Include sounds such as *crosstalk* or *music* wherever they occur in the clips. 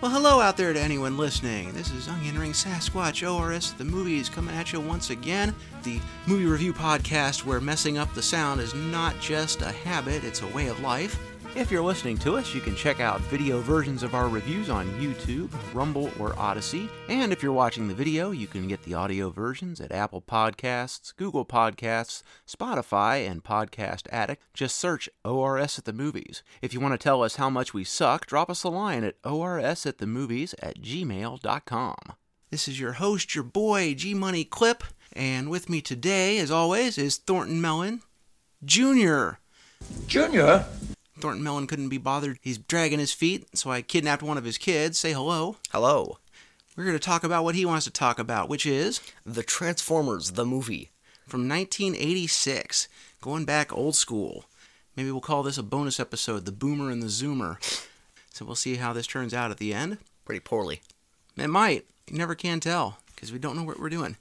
Well, hello out there to anyone listening. This is Onion Ring Sasquatch ORS The Movies coming at you once again. The movie review podcast where messing up the sound is not just a habit, it's a way of life. If you're listening to us, you can check out video versions of our reviews on YouTube, Rumble, or Odysee. And if you're watching the video, you can get the audio versions at Apple Podcasts, Google Podcasts, Spotify, and Podcast Addict. Just search ORS at the Movies. If you want to tell us how much we suck, drop us a line at ORS at the Movies at gmail.com. This is your host, your boy, G Money Clip, and with me today, as always, is Thornton Mellon Jr. Junior? Thornton Mellon couldn't be bothered. He's dragging his feet, so I kidnapped one of his kids. Say hello. Hello. We're going to talk about what he wants to talk about, which is The Transformers, the movie. from 1986, going back old school. Maybe we'll call this a bonus episode, The Boomer and the Zoomer. So we'll see how this turns out at the end. Pretty poorly. It might. You never can tell, because we don't know what we're doing.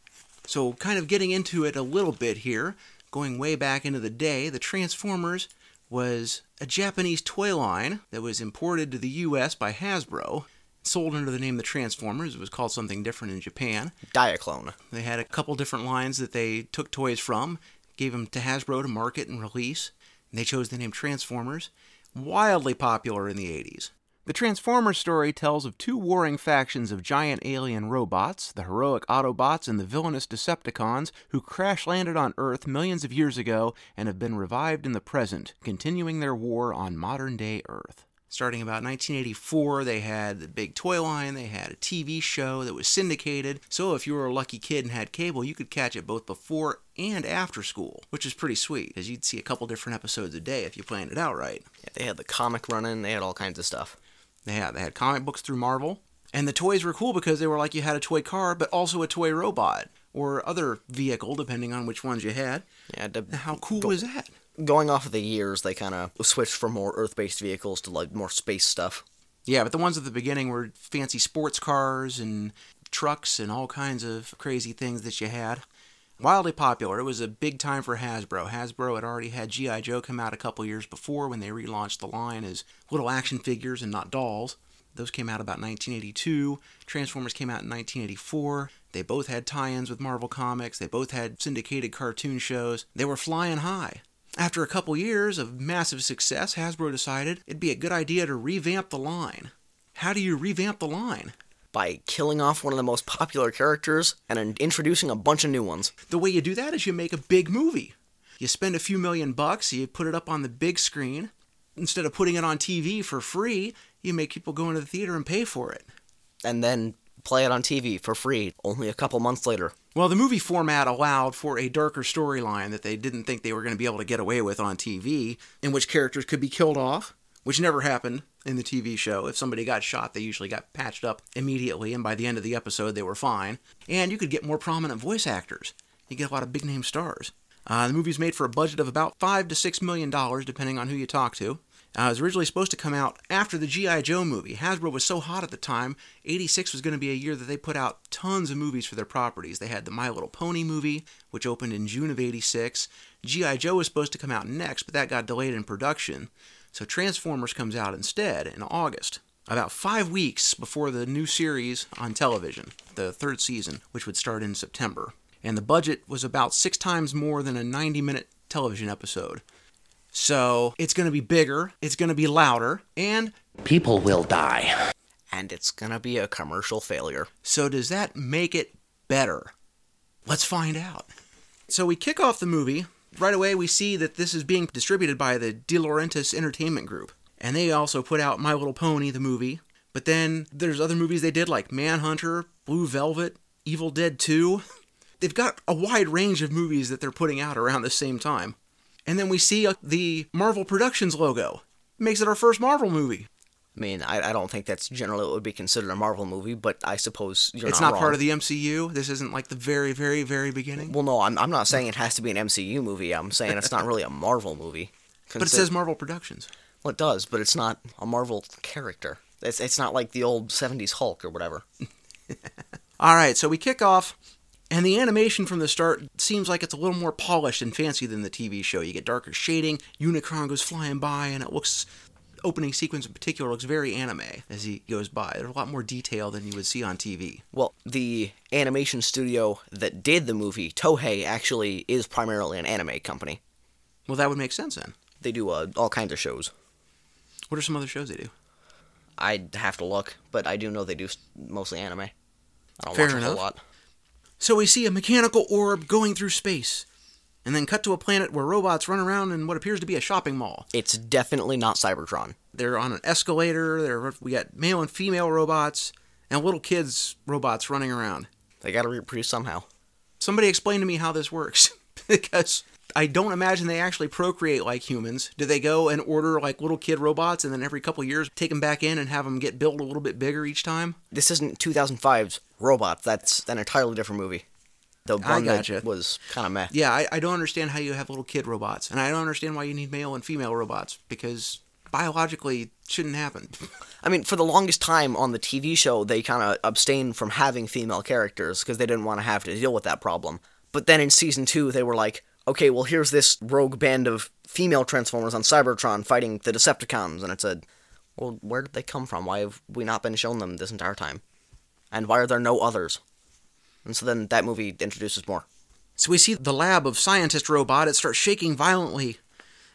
So, kind of getting into it a little bit here, going way back into the day, the Transformers was a Japanese toy line that was imported to the US by Hasbro. Sold under the name the Transformers. It was called something different in Japan. Diaclone. They had a couple different lines that they took toys from, gave them to Hasbro to market and release. And they chose the name Transformers. Wildly popular in the 80s. The Transformers story tells of two warring factions of giant alien robots, the heroic Autobots and the villainous Decepticons, who crash landed on Earth millions of years ago and have been revived in the present, continuing their war on modern day Earth. Starting about 1984, they had the big toy line, they had a TV show that was syndicated, so if you were a lucky kid and had cable, you could catch it both before and after school, which is pretty sweet, because you'd see a couple different episodes a day if you planned it out right. Yeah, they had the comic running, they had all kinds of stuff. They had, they had comic books through Marvel, and the toys were cool because they were like you had a toy car, but also a toy robot, or other vehicle, depending on which ones you had. Yeah, How cool was that? going off of the years, they kind of switched from more Earth-based vehicles to like more space stuff. Yeah, but the ones at the beginning were fancy sports cars and trucks and all kinds of crazy things that you had. Wildly popular. It was a big time for Hasbro. Hasbro had already had G.I. Joe come out a couple years before when they relaunched the line as little action figures and not dolls. Those came out about 1982. Transformers came out in 1984. They both had tie ins with Marvel Comics. They both had syndicated cartoon shows. They were flying high. After a couple years of massive success, Hasbro decided it'd be a good idea to revamp the line. How do you revamp the line? By killing off one of the most popular characters and introducing a bunch of new ones. The way you do that is you make a big movie. You spend a few million bucks, you put it up on the big screen. Instead of putting it on TV for free, you make people go into the theater and pay for it. And then play it on TV for free only a couple months later. Well, the movie format allowed for a darker storyline that they didn't think they were going to be able to get away with on TV, in which characters could be killed off, which never happened in the TV show. If somebody got shot, they usually got patched up immediately, and by the end of the episode, they were fine. And you could get more prominent voice actors. You get a lot of big name stars. Uh, the movie's made for a budget of about five to six million dollars, depending on who you talk to. Uh, it was originally supposed to come out after the G.I. Joe movie. Hasbro was so hot at the time, 86 was going to be a year that they put out tons of movies for their properties. They had the My Little Pony movie, which opened in June of 86. G.I. Joe was supposed to come out next, but that got delayed in production. So Transformers comes out instead in August, about five weeks before the new series on television, the third season, which would start in September. And the budget was about six times more than a 90 minute television episode. So it's going to be bigger, it's going to be louder, and People will die. And it's gonna be a commercial failure. so does that make it better? Let's find out. So we kick off the movie. Right away, we see that this is being distributed by the De Laurentiis Entertainment Group. And they also put out My Little Pony, the movie. But then there's other movies they did like Manhunter, Blue Velvet, Evil Dead 2. *laughs* They've got a wide range of movies that they're putting out around the same time. And then we see uh, the Marvel Productions logo. makes it our first Marvel movie. I mean, I, I don't think that's generally what would be considered a Marvel movie, but I suppose you're it's not, not part of the MCU. This isn't like the very, very, very beginning. Well, no, I'm, I'm not saying it has to be an MCU movie. I'm saying it's not really a Marvel movie. But it says Marvel Productions. well, it does, but it's not a Marvel character. It's it's not like the old '70s Hulk or whatever. *laughs* All right, so we kick off, and the animation from the start seems like it's a little more polished and fancy than the TV show. You get darker shading, Unicron goes flying by, and it looks opening sequence in particular looks very anime as he goes by. There's a lot more detail than you would see on TV. Well, the animation studio that did the movie, Toei, actually is primarily an anime company. Well, that would make sense then. They do uh, all kinds of shows. What are some other shows they do? I'd have to look, but I do know they do mostly anime. I don't Fair watch a enough. whole lot. So we see a mechanical orb going through space, and then cut to a planet where robots run around in what appears to be a shopping mall. It's definitely not Cybertron. They're on an escalator. There, we got male and female robots, and little kids robots running around. They gotta reproduce somehow. Somebody explain to me how this works, *laughs* because I don't imagine they actually procreate like humans. Do they go and order like little kid robots, and then every couple years take them back in and have them get built a little bit bigger each time? This isn't 2005's Robots. That's an entirely different movie. The one gotcha. that was kind of meh. Yeah, I, I don't understand how you have little kid robots, and I don't understand why you need male and female robots because biologically it shouldn't happen. *laughs* I mean, for the longest time on the TV show, they kind of abstained from having female characters because they didn't want to have to deal with that problem. But then in season two, they were like, okay, well, here's this rogue band of female Transformers on Cybertron fighting the Decepticons. And it said, well, where did they come from? Why have we not been shown them this entire time? And why are there no others? And so then that movie introduces more. So we see the lab of scientist robot. It starts shaking violently,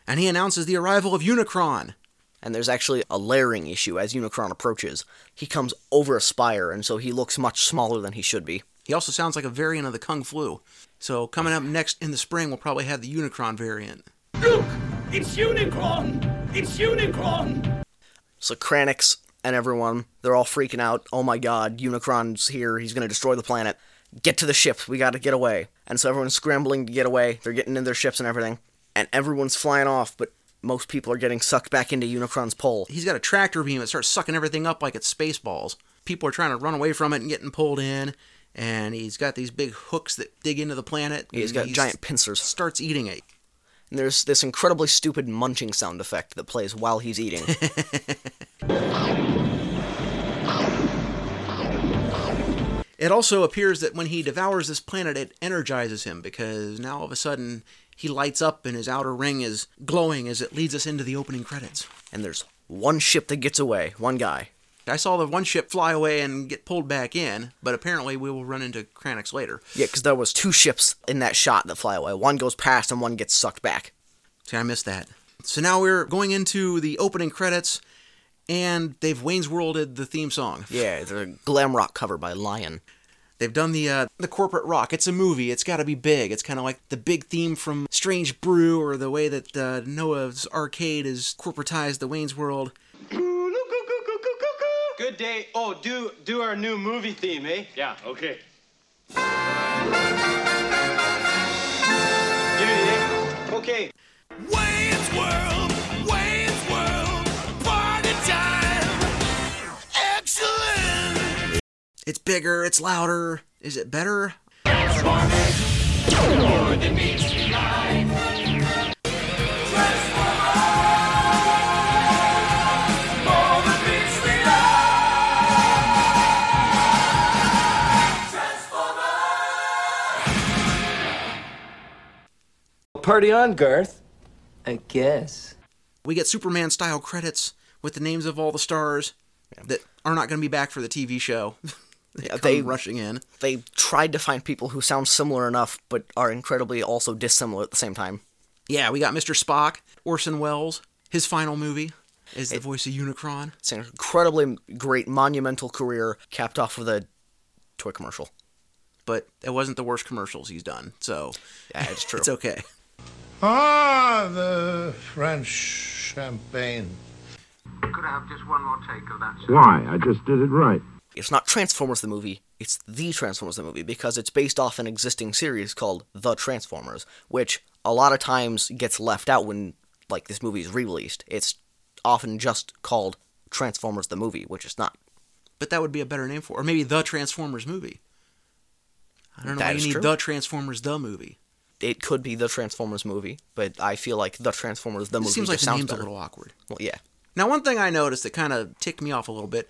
and he announces the arrival of Unicron. And there's actually a layering issue as Unicron approaches. He comes over a spire, and so he looks much smaller than he should be. He also sounds like a variant of the Kung Flu. So coming up next in the spring, we'll probably have the Unicron variant. Look! It's Unicron! It's Unicron! So Kranix and everyone, they're all freaking out. Oh my god, Unicron's here. He's going to destroy the planet. Get to the ship. We got to get away. And so everyone's scrambling to get away. They're getting in their ships and everything. And everyone's flying off, but most people are getting sucked back into Unicron's pole. He's got a tractor beam that starts sucking everything up like it's Spaceballs. People are trying to run away from it and getting pulled in. And he's got these big hooks that dig into the planet. He's got he giant pincers. Starts eating it. And there's this incredibly stupid munching sound effect that plays while he's eating. *laughs* It also appears that when he devours this planet, it energizes him because now all of a sudden he lights up and his outer ring is glowing as it leads us into the opening credits. and there's one ship that gets away. One guy. I saw the one ship fly away and get pulled back in, but apparently we will run into Kranix later. Yeah, because there was two ships in that shot that fly away. One goes past and one gets sucked back. See, I missed that. So now we're going into the opening credits, and they've Wayne's Worlded the theme song. Yeah, it's a glam rock cover by Lion. They've done the uh, the corporate rock. It's a movie. It's got to be big. It's kind of like the big theme from Strange Brew, or the way that uh, Noah's Arcade is corporatized the Wayne's World. Good day. Oh, do do our new movie theme, eh? Yeah, okay. Give me the Okay. Wayne's World! It's bigger. It's louder. Is it better? Party on, Garth. I guess. We get Superman style credits with the names of all the stars that are not going to be back for the TV show. *laughs* they Yeah, come they- rushing in. They tried to find people who sound similar enough, but are incredibly also dissimilar at the same time. Yeah, we got Mr. Spock, Orson Welles, his final movie is the voice of Unicron. It's an incredibly great, monumental career capped off with a toy commercial. But it wasn't the worst commercials he's done, so Yeah, it's true. *laughs* it's okay. Ah, the French champagne. Could I have just one more take of that? sir? Why? I just did it right. It's not Transformers the movie, it's the Transformers the movie because it's based off an existing series called The Transformers, which a lot of times gets left out when like this movie is re-released. It's often just called Transformers the movie, which it's not. But that would be a better name for, or maybe the Transformers movie. I don't know That why you need true. the Transformers the movie. It could be the Transformers movie, but I feel like The Transformers the It movie seems like the sounds name's better. a little awkward. Well, yeah. Now, one thing I noticed that kind of ticked me off a little bit,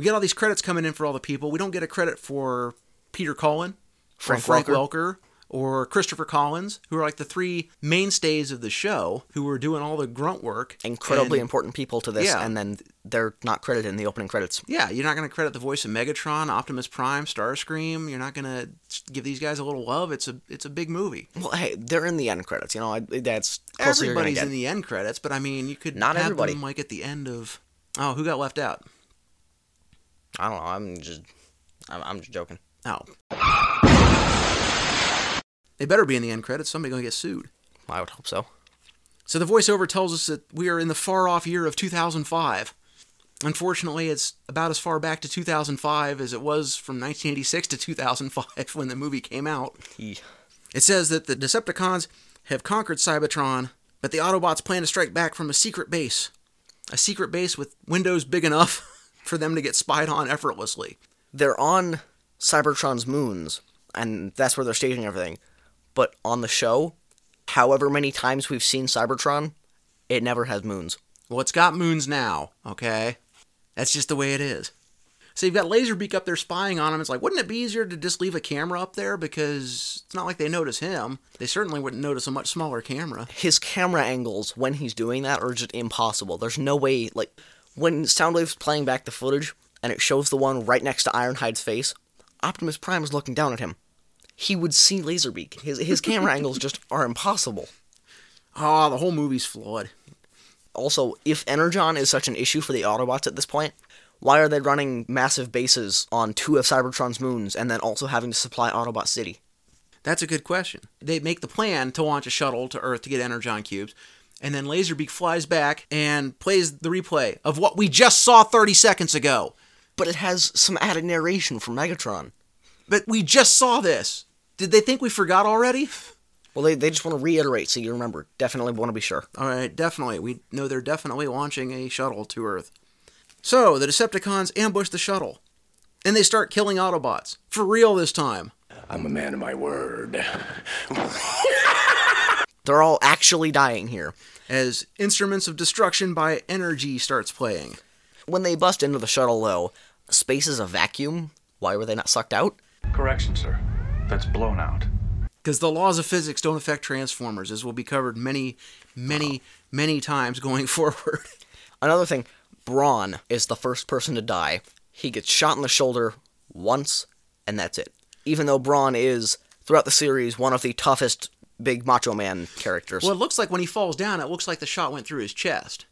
we get all these credits coming in for all the people. We don't get a credit for Peter Cullen, Frank Frank Welker. Welker, or Christopher Collins, who are like the three mainstays of the show, who were doing all the grunt work. Incredibly And- important people to this, Yeah. and then they're not credited in the opening credits. Yeah, you're not going to credit the voice of Megatron, Optimus Prime, Starscream. You're not going to give these guys a little love. It's a it's a big movie. Well, hey, they're in the end credits. You know, I, that's Everybody's in the end credits, but I mean, you could Not have everybody. them like at the end of. Oh, who got left out? I don't know. I'm just, I'm, I'm just joking. Oh, they better be in the end credits. Somebody gonna get sued. I would hope so. So the voiceover tells us that we are in the far off year of 2005. Unfortunately, it's about as far back to 2005 as it was from 1986 to 2005 *laughs* when the movie came out. He, It says that the Decepticons have conquered Cybertron, but the Autobots plan to strike back from a secret base. A secret base with windows big enough for them to get spied on effortlessly. they're on Cybertron's moons, and that's where they're staging everything. But on the show, however many times we've seen Cybertron, it never has moons. Well, it's got moons now, okay? That's just the way it is. So you've got Laserbeak up there spying on him. It's like, wouldn't it be easier to just leave a camera up there? Because it's not like they notice him. They certainly wouldn't notice a much smaller camera. His camera angles when he's doing that are just impossible. There's no way, like, when Soundwave's playing back the footage and it shows the one right next to Ironhide's face, Optimus Prime is looking down at him. He would see Laserbeak. His, his camera *laughs* angles just are impossible. Oh, the whole movie's flawed. Also, if Energon is such an issue for the Autobots at this point, why are they running massive bases on two of Cybertron's moons and then also having to supply Autobot City? That's a good question. They make the plan to launch a shuttle to Earth to get Energon cubes, and then Laserbeak flies back and plays the replay of what we just saw 30 seconds ago. But it has some added narration from Megatron. But we just saw this. Did they think we forgot already? Well, they, they just want to reiterate so you remember. Definitely want to be sure. All right, definitely. We know they're definitely launching a shuttle to Earth. So, the Decepticons ambush the shuttle, and they start killing Autobots. For real this time. I'm a man of my word. *laughs* They're all actually dying here. As Instruments of Destruction by Energy starts playing. When they bust into the shuttle, though, space is a vacuum. Why were they not sucked out? Correction, sir. That's blown out. Because the laws of physics don't affect Transformers, as will be covered many, many, many times going *laughs* forward. Another thing, Brawn is the first person to die. He gets shot in the shoulder once, and that's it. Even though Brawn is, throughout the series, one of the toughest big Macho Man characters. Well, it looks like when he falls down, it looks like the shot went through his chest.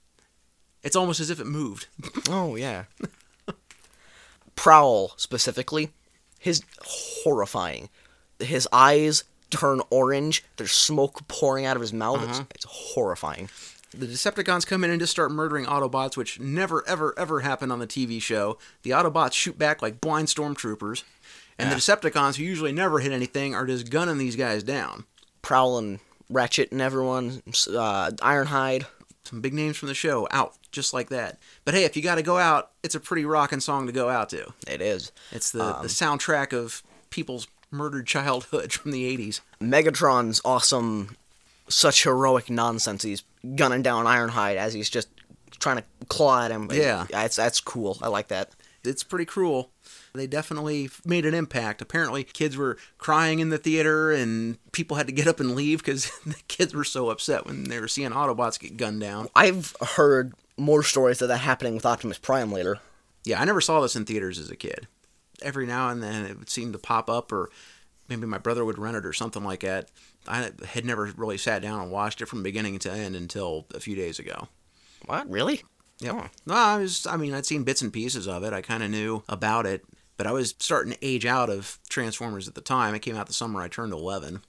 It's almost as if it moved. *laughs* Oh, yeah. Prowl, specifically, his horrifying. His eyes turn orange. There's smoke pouring out of his mouth. It's, uh-huh. it's horrifying. The Decepticons come in and just start murdering Autobots, which never, ever, ever happened on the TV show. The Autobots shoot back like blind stormtroopers, and the Decepticons, who usually never hit anything, are just gunning these guys down. Prowl and Ratchet and everyone, uh, Ironhide. Some big names from the show out just like that. But hey, if you got to go out, it's a pretty rocking song to go out to. It is. It's the, the soundtrack of people's murdered childhood *laughs* from the 80s. Megatron's awesome, such heroic nonsense. He's gunning down Ironhide as he's just trying to claw at him. Yeah. That's, that's cool. I like that. It's pretty cruel. They definitely made an impact. Apparently, kids were crying in the theater, and people had to get up and leave because *laughs* the kids were so upset when they were seeing Autobots get gunned down. I've heard more stories of that happening with Optimus Prime later. Yeah, I never saw this in theaters as a kid. Every now and then it would seem to pop up, or maybe my brother would rent it or something like that. I had never really sat down and watched it from beginning to end until a few days ago. What? Really? Yep. No, I was. I mean, I'd seen bits and pieces of it. I kind of knew about it, but I was starting to age out of Transformers at the time. It came out the summer I turned eleven,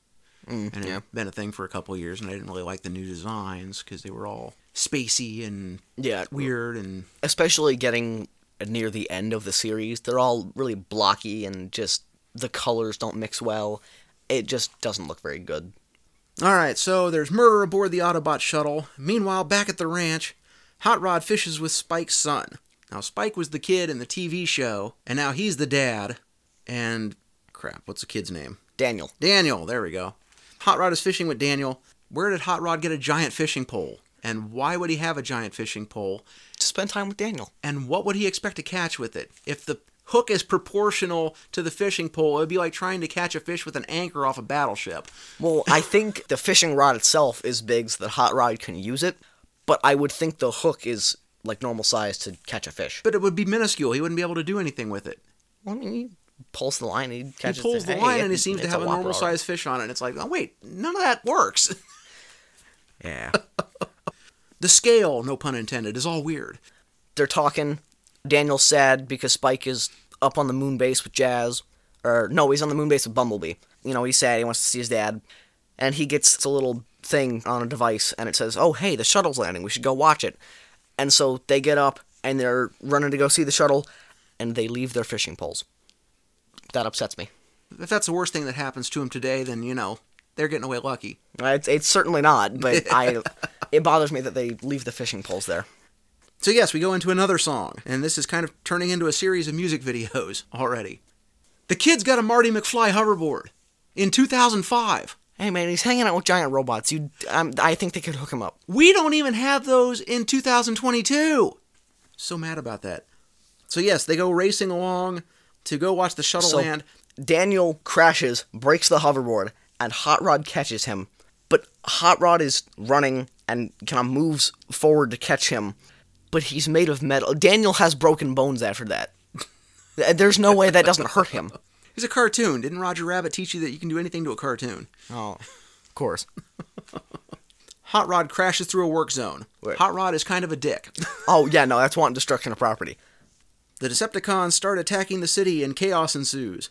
mm, and it yeah. had been a thing for a couple of years. And I didn't really like the new designs because they were all spacey and Yeah. weird. And Especially getting near the end of the series, they're all really blocky and just the colors don't mix well. It just doesn't look very good. all right, so there's murder aboard the Autobot shuttle. Meanwhile, back at the ranch, Hot Rod fishes with Spike's son. Now, Spike was the kid in the TV show, and now he's the dad. And crap, what's the kid's name? Daniel. Daniel, there we go. Hot Rod is fishing with Daniel. Where did Hot Rod get a giant fishing pole? And why would he have a giant fishing pole? To spend time with Daniel. And what would he expect to catch with it? If the hook is proportional to the fishing pole. It would be like trying to catch a fish with an anchor off a battleship. Well, I think the fishing rod itself is big so that Hot Rod can use it, but I would think the hook is like normal size to catch a fish. But it would be minuscule. He wouldn't be able to do anything with it. Well, I mean, he pulls the line, he catches he pulls the Hey, line and it- it seems to have a, whopper normal sized fish on it. And it's like, oh, wait, none of that works. *laughs* Yeah. the scale, no pun intended, is all weird. They're talking. Daniel's sad because Spike is up on the moon base with Jazz. Or, no, he's on the moon base with Bumblebee. You know, he's sad, he wants to see his dad. And he gets a little thing on a device, and it says, oh, hey, the shuttle's landing, we should go watch it. And so they get up, and they're running to go see the shuttle, and they leave their fishing poles. That upsets me. If that's the worst thing that happens to him today, then, you know, they're getting away lucky. Uh, It's, it's certainly not, but *laughs* I it bothers me that they leave the fishing poles there. So, yes, we go into another song, and this is kind of turning into a series of music videos *laughs* already. The kid's got a Marty McFly hoverboard in 2005. Hey man, he's hanging out with giant robots. You, um, I think they could hook him up. We don't even have those in 2022. So mad about that. So, yes, they go racing along to go watch the shuttle So land. Daniel crashes, breaks the hoverboard, and Hot Rod catches him. But Hot Rod is running and kind of moves forward to catch him. But he's made of metal. Daniel has broken bones after that. *laughs* There's no way that doesn't hurt him. It's a cartoon. Didn't Roger Rabbit teach you that you can do anything to a cartoon? Oh, of course. *laughs* Hot Rod crashes through a work zone. Wait. Hot Rod is kind of a dick. *laughs* Oh yeah, no, that's wanton destruction of property. The Decepticons start attacking the city and chaos ensues.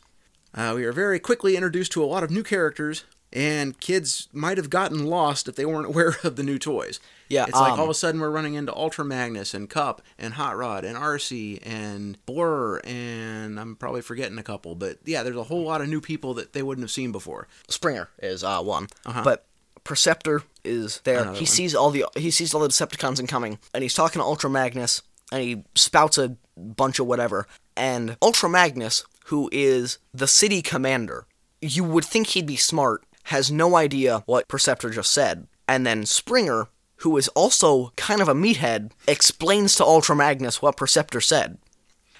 Uh, we are very quickly introduced to a lot of new characters, and kids might have gotten lost if they weren't *laughs* aware of the new toys. Yeah, It's like um, all of a sudden we're running into Ultra Magnus and Kup and Hot Rod and Arcee and Blur, and I'm probably forgetting a couple, but yeah, there's a whole lot of new people that they wouldn't have seen before. Springer is uh, one, Uh-huh. but Perceptor is there. Another he one. sees all the he sees all the Decepticons incoming, and he's talking to Ultra Magnus, and he spouts a bunch of whatever. And Ultra Magnus, who is the city commander, you would think he'd be smart, has no idea what Perceptor just said. And then Springer, who is also kind of a meathead, explains to Ultra Magnus what Perceptor said.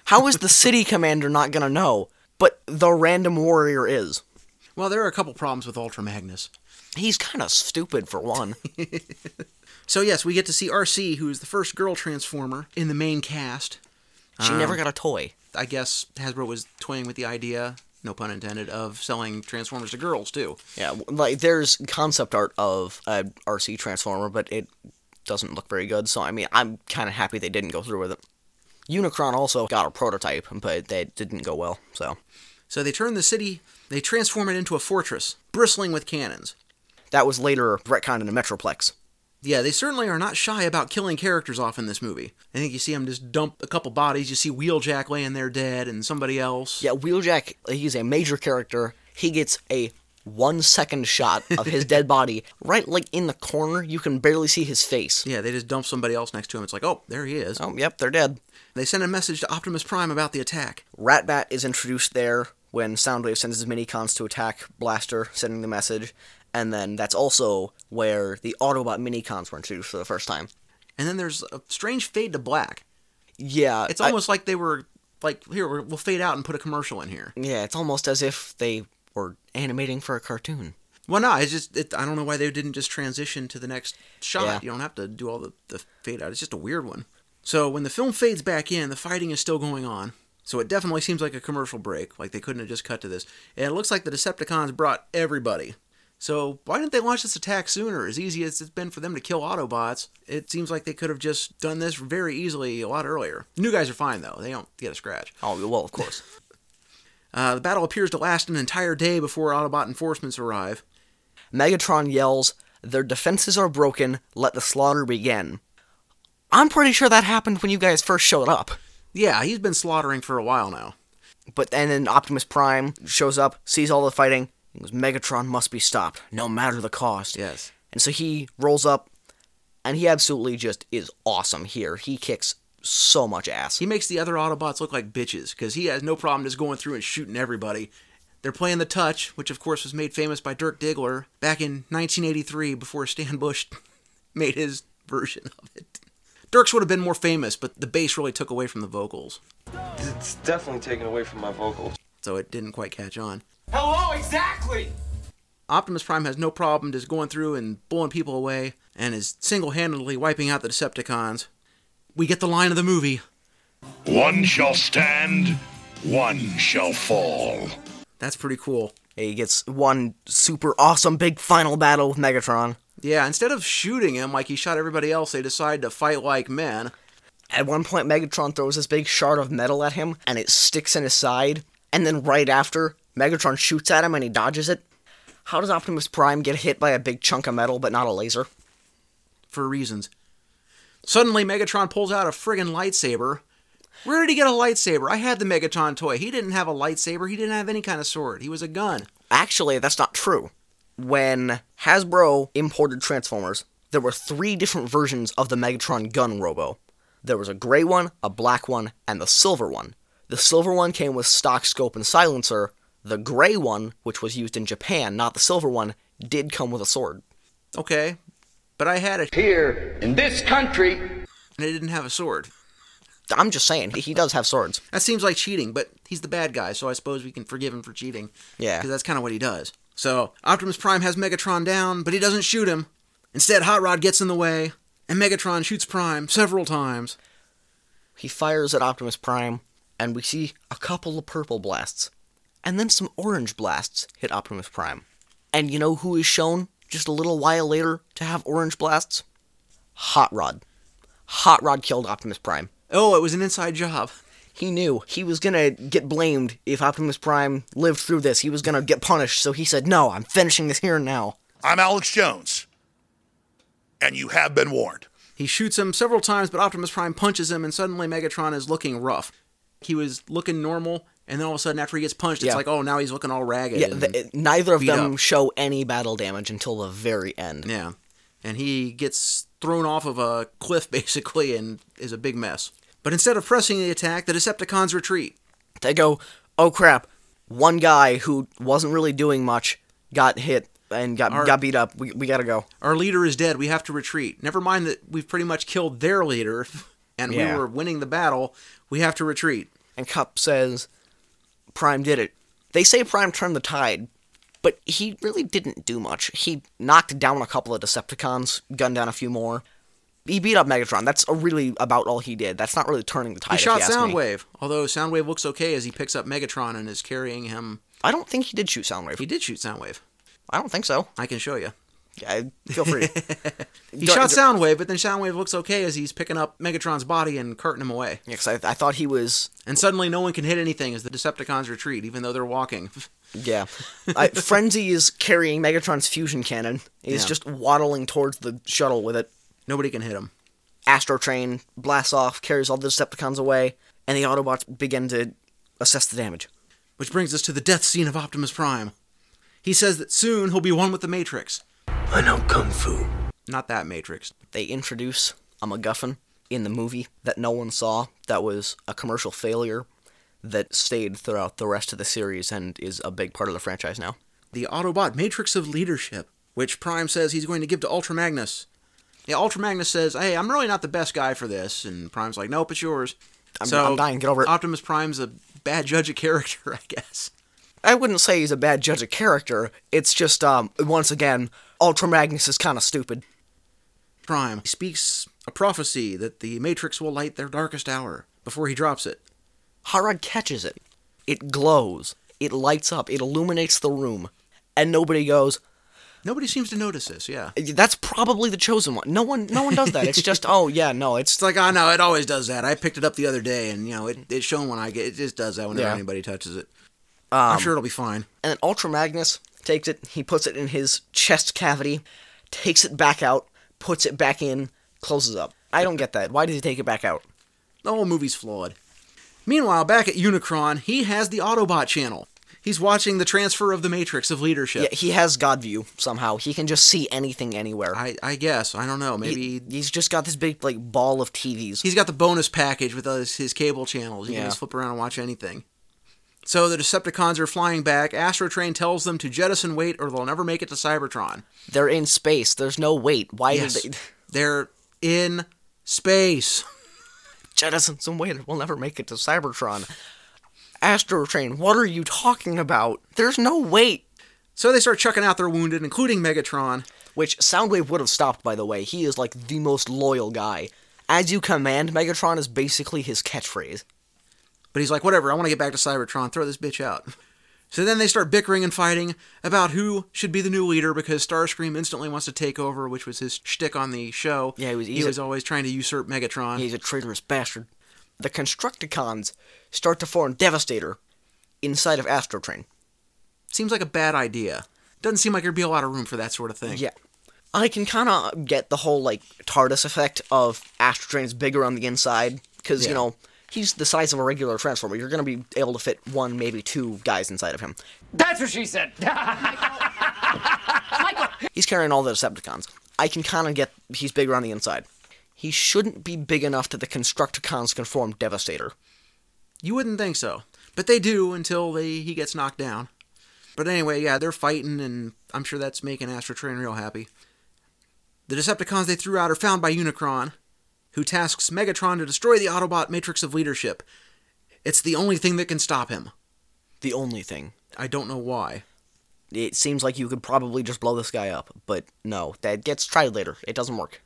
How is the city *laughs* commander not gonna know? But the random warrior is. Well, there are a couple problems with Ultra Magnus. He's kind of stupid for one. *laughs* So yes, we get to see Arcee, who is the first girl Transformer in the main cast. She never um, got a toy. I guess Hasbro was toying with the idea, no pun intended, of selling Transformers to girls too. Yeah, like there's concept art of a Arcee Transformer, but it doesn't look very good. So I mean, I'm kind of happy they didn't go through with it. Unicron also got a prototype, but that didn't go well. So So they turn the city, they transform it into a fortress, bristling with cannons. that was later retconned into Metroplex. Yeah, they certainly are not shy about killing characters off in this movie. I think you see them just dump a couple bodies. You see Wheeljack laying there dead, and somebody else. Yeah, Wheeljack, he's a major character. He gets a one second shot of his *laughs* dead body right like in the corner. You can barely see his face. Yeah, they just dump somebody else next to him. It's like, oh, there he is. Oh, yep, they're dead. They send a message to Optimus Prime about the attack. Ratbat is introduced there when Soundwave sends his minicons to attack Blaster, sending the message. And then that's also where the Autobot minicons were introduced for the first time. And then there's a strange fade to black. Yeah, It's I- almost like they were like, here, we'll fade out and put a commercial in here. yeah, it's almost as if they were animating for a cartoon. Well, no, it's just it, I don't know why they didn't just transition to the next shot. Yeah. You don't have to do all the, the fade out. It's just a weird one. So when the film fades back in, the fighting is still going on. So it definitely seems like a commercial break. Like they couldn't have just cut to this. And it looks like the Decepticons brought everybody. So why didn't they launch this attack sooner? As easy as it's been for them to kill Autobots, it seems like they could have just done this very easily a lot earlier. The new guys are fine though; they don't get a scratch. Oh, well, of course. *laughs* Uh, the battle appears to last an entire day before Autobot enforcements arrive. Megatron yells, Their defenses are broken, let the slaughter begin. I'm pretty sure that happened when you guys first showed up. Yeah, he's been slaughtering for a while now. But then Optimus Prime shows up, sees all the fighting, goes, Megatron must be stopped, no matter the cost. Yes. And so he rolls up, and he absolutely just is awesome here. He kicks so much ass. He makes the other Autobots look like bitches because he has no problem just going through and shooting everybody. They're playing the touch, which of course was made famous by Dirk Diggler back in 1983 before Stan Bush *laughs* made his version of it. Dirks would have been more famous, but the bass really took away from the vocals, It's definitely taken away from my vocals. so it didn't quite catch on. Hello, exactly! Optimus Prime has no problem just going through and blowing people away and is single handedly wiping out the Decepticons. We get the line of the movie. One shall stand, one shall fall. That's pretty cool. He gets one super awesome big final battle with Megatron. Yeah, instead of shooting him like he shot everybody else, they decide to fight like men. At one point, Megatron throws this big shard of metal at him, and it sticks in his side. And then right after, Megatron shoots at him and he dodges it. How does Optimus Prime get hit by a big chunk of metal but not a laser? for reasons. Suddenly, Megatron pulls out a friggin' lightsaber. Where did he get a lightsaber? I had the Megatron toy. He didn't have a lightsaber. He didn't have any kind of sword. He was a gun. Actually, that's not true. When Hasbro imported Transformers, there were three different versions of the Megatron gun robo. There was a gray one, a black one, and the silver one. The silver one came with stock scope and silencer. The gray one, which was used in Japan, not the silver one, did come with a sword. Okay, but I had it, Here, in this country, and it didn't have a sword. I'm just saying, he does have swords. That seems like cheating, but he's the bad guy, so I suppose we can forgive him for cheating. Yeah. Because that's kind of what he does. So, Optimus Prime has Megatron down, but he doesn't shoot him. Instead, Hot Rod gets in the way, and Megatron shoots Prime several times. He fires at Optimus Prime, and we see a couple of purple blasts. And then some orange blasts hit Optimus Prime. And you know who is shown just a little while later to have orange blasts? Hot Rod. Hot Rod killed Optimus Prime. Oh, it was an inside job. He knew he was gonna get blamed if Optimus Prime lived through this. He was gonna get punished, so he said, No, I'm finishing this here and now. I'm Alex Jones, and you have been warned. He shoots him several times, but Optimus Prime punches him, and suddenly Megatron is looking rough. He was looking normal, and then all of a sudden, after he gets punched, it's Yeah. like, oh, now he's looking all ragged. Yeah, and- neither of beat them up. show any battle damage until the very end. yeah. And he gets thrown off of a cliff, *laughs* basically, and is a big mess. But instead of pressing the attack, the Decepticons retreat. they go, oh crap, one guy who wasn't really doing much got hit and got got beat up. We, we gotta go. Our leader is dead. We have to retreat. Never mind that we've pretty much killed their leader, *laughs* and Yeah. we were winning the battle. We have to retreat. And Kup says, Prime did it. They say Prime turned the tide, but he really didn't do much. He knocked down a couple of Decepticons, gunned down a few more. He beat up Megatron. That's really about all he did. That's not really turning the tide. He shot you ask me. Soundwave, although Soundwave looks okay as he picks up Megatron and is carrying him. I don't think he did shoot Soundwave. He did shoot Soundwave. I don't think so. I can show you. Yeah, feel free. *laughs* He shot Soundwave, but then Soundwave looks okay as he's picking up Megatron's body and carting him away. Yeah, 'cause I, I thought he was And suddenly, no one can hit anything as the Decepticons retreat, even though they're walking. *laughs* Yeah. I, Frenzy is carrying Megatron's fusion cannon. He's Yeah. just waddling towards the shuttle with it. Nobody can hit him. Astro Train blasts off, carries all the Decepticons away, and the Autobots begin to assess the damage. Which brings us to the death scene of Optimus Prime. He says that soon he'll be one with the Matrix. I know Kung Fu. Not that Matrix. They introduce a MacGuffin in the movie that no one saw, that was a commercial failure that stayed throughout the rest of the series and is a big part of the franchise now. The Autobot Matrix of Leadership, which Prime says he's going to give to Ultra Magnus. Yeah, Ultra Magnus says, hey, I'm really not the best guy for this. And Prime's like, nope, it's yours. I'm- I'm dying, get over it. Optimus Prime's a bad judge of character, *laughs* I guess. I wouldn't say he's a bad judge of character. It's just, um, once again, Ultra Magnus is kind of stupid. Prime speaks a prophecy that the Matrix will light their darkest hour before he drops it. Hot Rod catches it. It glows. It lights up. It illuminates the room. And nobody goes, Nobody seems to notice this, yeah. that's probably the chosen one. No one no one does that. It's just, oh yeah, no, it's It's like, oh no, it always does that. I picked it up the other day, and you know, it, it's shown when I get it. Just does that whenever Yeah. anybody touches it. Um, I'm sure it'll be fine. and then Ultra Magnus takes it, he puts it in his chest cavity, takes it back out, puts it back in, closes up. I don't get that. Why did he take it back out? The whole movie's flawed. Meanwhile, back at Unicron, he has the Autobot channel. He's watching the transfer of the Matrix of leadership. Yeah, he has God view somehow. He can just see anything anywhere. I, I guess. I don't know. Maybe He- he's just got this big like ball of TVs. he's got the bonus package with his, his cable channels. You Yeah. can just flip around and watch anything. So the Decepticons are flying back. Astro Train tells them to jettison weight or they'll never make it to Cybertron. They're in space. There's no weight. Why Yes. did they? They're in Space. Jettisons and wait, we'll never make it to Cybertron. Astro Train, what are you talking about? There's no wait. So they start chucking out their wounded, including Megatron. Which Soundwave would have stopped, by the way. He is like the most loyal guy. As you command, Megatron is basically his catchphrase. But he's like, whatever, I want to get back to Cybertron, throw this bitch out. So then they start bickering and fighting about who should be the new leader because Starscream instantly wants to take over, which was his shtick on the show. Yeah, he was- he he's a- was always trying to usurp Megatron. He's a traitorous bastard. The Constructicons start to form Devastator inside of Astrotrain. Seems like a bad idea. Doesn't seem like there'd be a lot of room for that sort of thing. Yeah. I can kind of get the whole, like, TARDIS effect of Astro Train is bigger on the inside, because, Yeah. you know, he's the size of a regular Transformer. You're going to be able to fit one, maybe two guys inside of him. That's what she said. *laughs* He's carrying all the Decepticons. I can kind of get he's bigger on the inside. He shouldn't be big enough that the Constructicons can form Devastator. You wouldn't think so. But they do until they, he gets knocked down. But anyway, yeah, they're fighting, and I'm sure that's making Astro Train real happy. The Decepticons they threw out are found by Unicron, who tasks Megatron to destroy the Autobot Matrix of Leadership. It's the only thing that can stop him. The only thing. I don't know why. It seems like you could probably just blow this guy up, but no, that gets tried later. It doesn't work.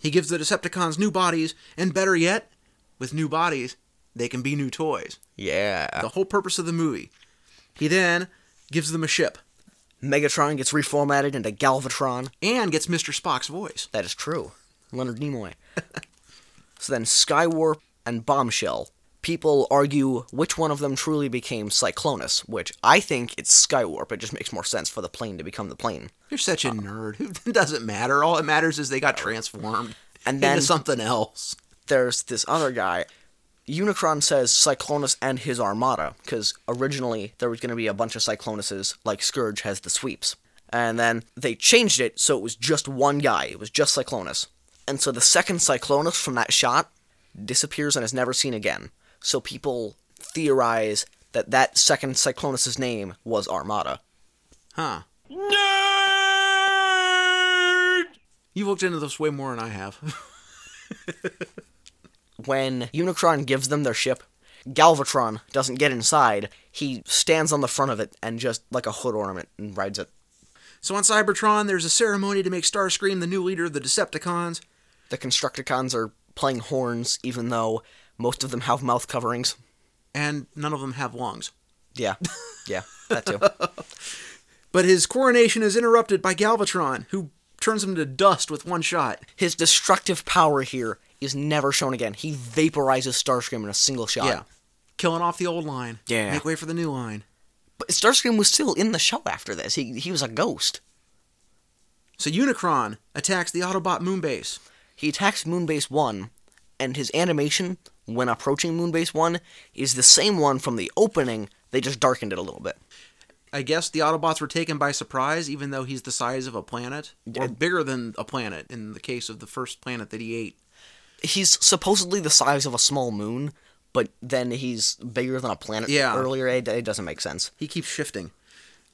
He gives the Decepticons new bodies, and better yet, with new bodies, they can be new toys. Yeah. The whole purpose of the movie. He then gives them a ship, Megatron gets reformatted into Galvatron. and gets Mr. Spock's voice. That is true. Leonard Nimoy. *laughs* so then Skywarp and Bombshell. People argue which one of them truly became Cyclonus, which I think it's Skywarp. It just makes more sense for the plane to become the plane. You're such a nerd. *laughs* It doesn't matter. All that matters is they got transformed And then- into something else. There's this other guy. Unicron says Cyclonus and his armada, because originally there was going to be a bunch of Cyclonuses, like Scourge has the sweeps. And then they changed it so it was just one guy. It was just Cyclonus. And so the second Cyclonus from that shot disappears and is never seen again. So people theorize that that second Cyclonus's name was Armada. Huh. Nerd! You've looked into this way more than I have. *laughs* when Unicron gives them their ship, Galvatron doesn't get inside. He stands on the front of it and just like a hood ornament and rides it. so on Cybertron, there's a ceremony to make Starscream the new leader of the Decepticons. The Constructicons are playing horns, even though most of them have mouth coverings. and none of them have lungs. Yeah, *laughs* yeah, that too. But his coronation is interrupted by Galvatron, who turns him to dust with one shot. His destructive power here is never shown again. He vaporizes Starscream in a single shot. Yeah. Killing off the old line. Yeah. Make way for the new line. But Starscream was still in the show after this. He he was a ghost. So Unicron attacks the Autobot moonbase. He attacks Moonbase 1, and his animation when approaching Moonbase 1 is the same one from the opening, they just darkened it a little bit. I guess the Autobots were taken by surprise, even though he's the size of a planet, or bigger than a planet in the case of the first planet that he ate. He's supposedly the size of a small moon, but then he's bigger than a planet Yeah. earlier. It, it doesn't make sense. He keeps shifting.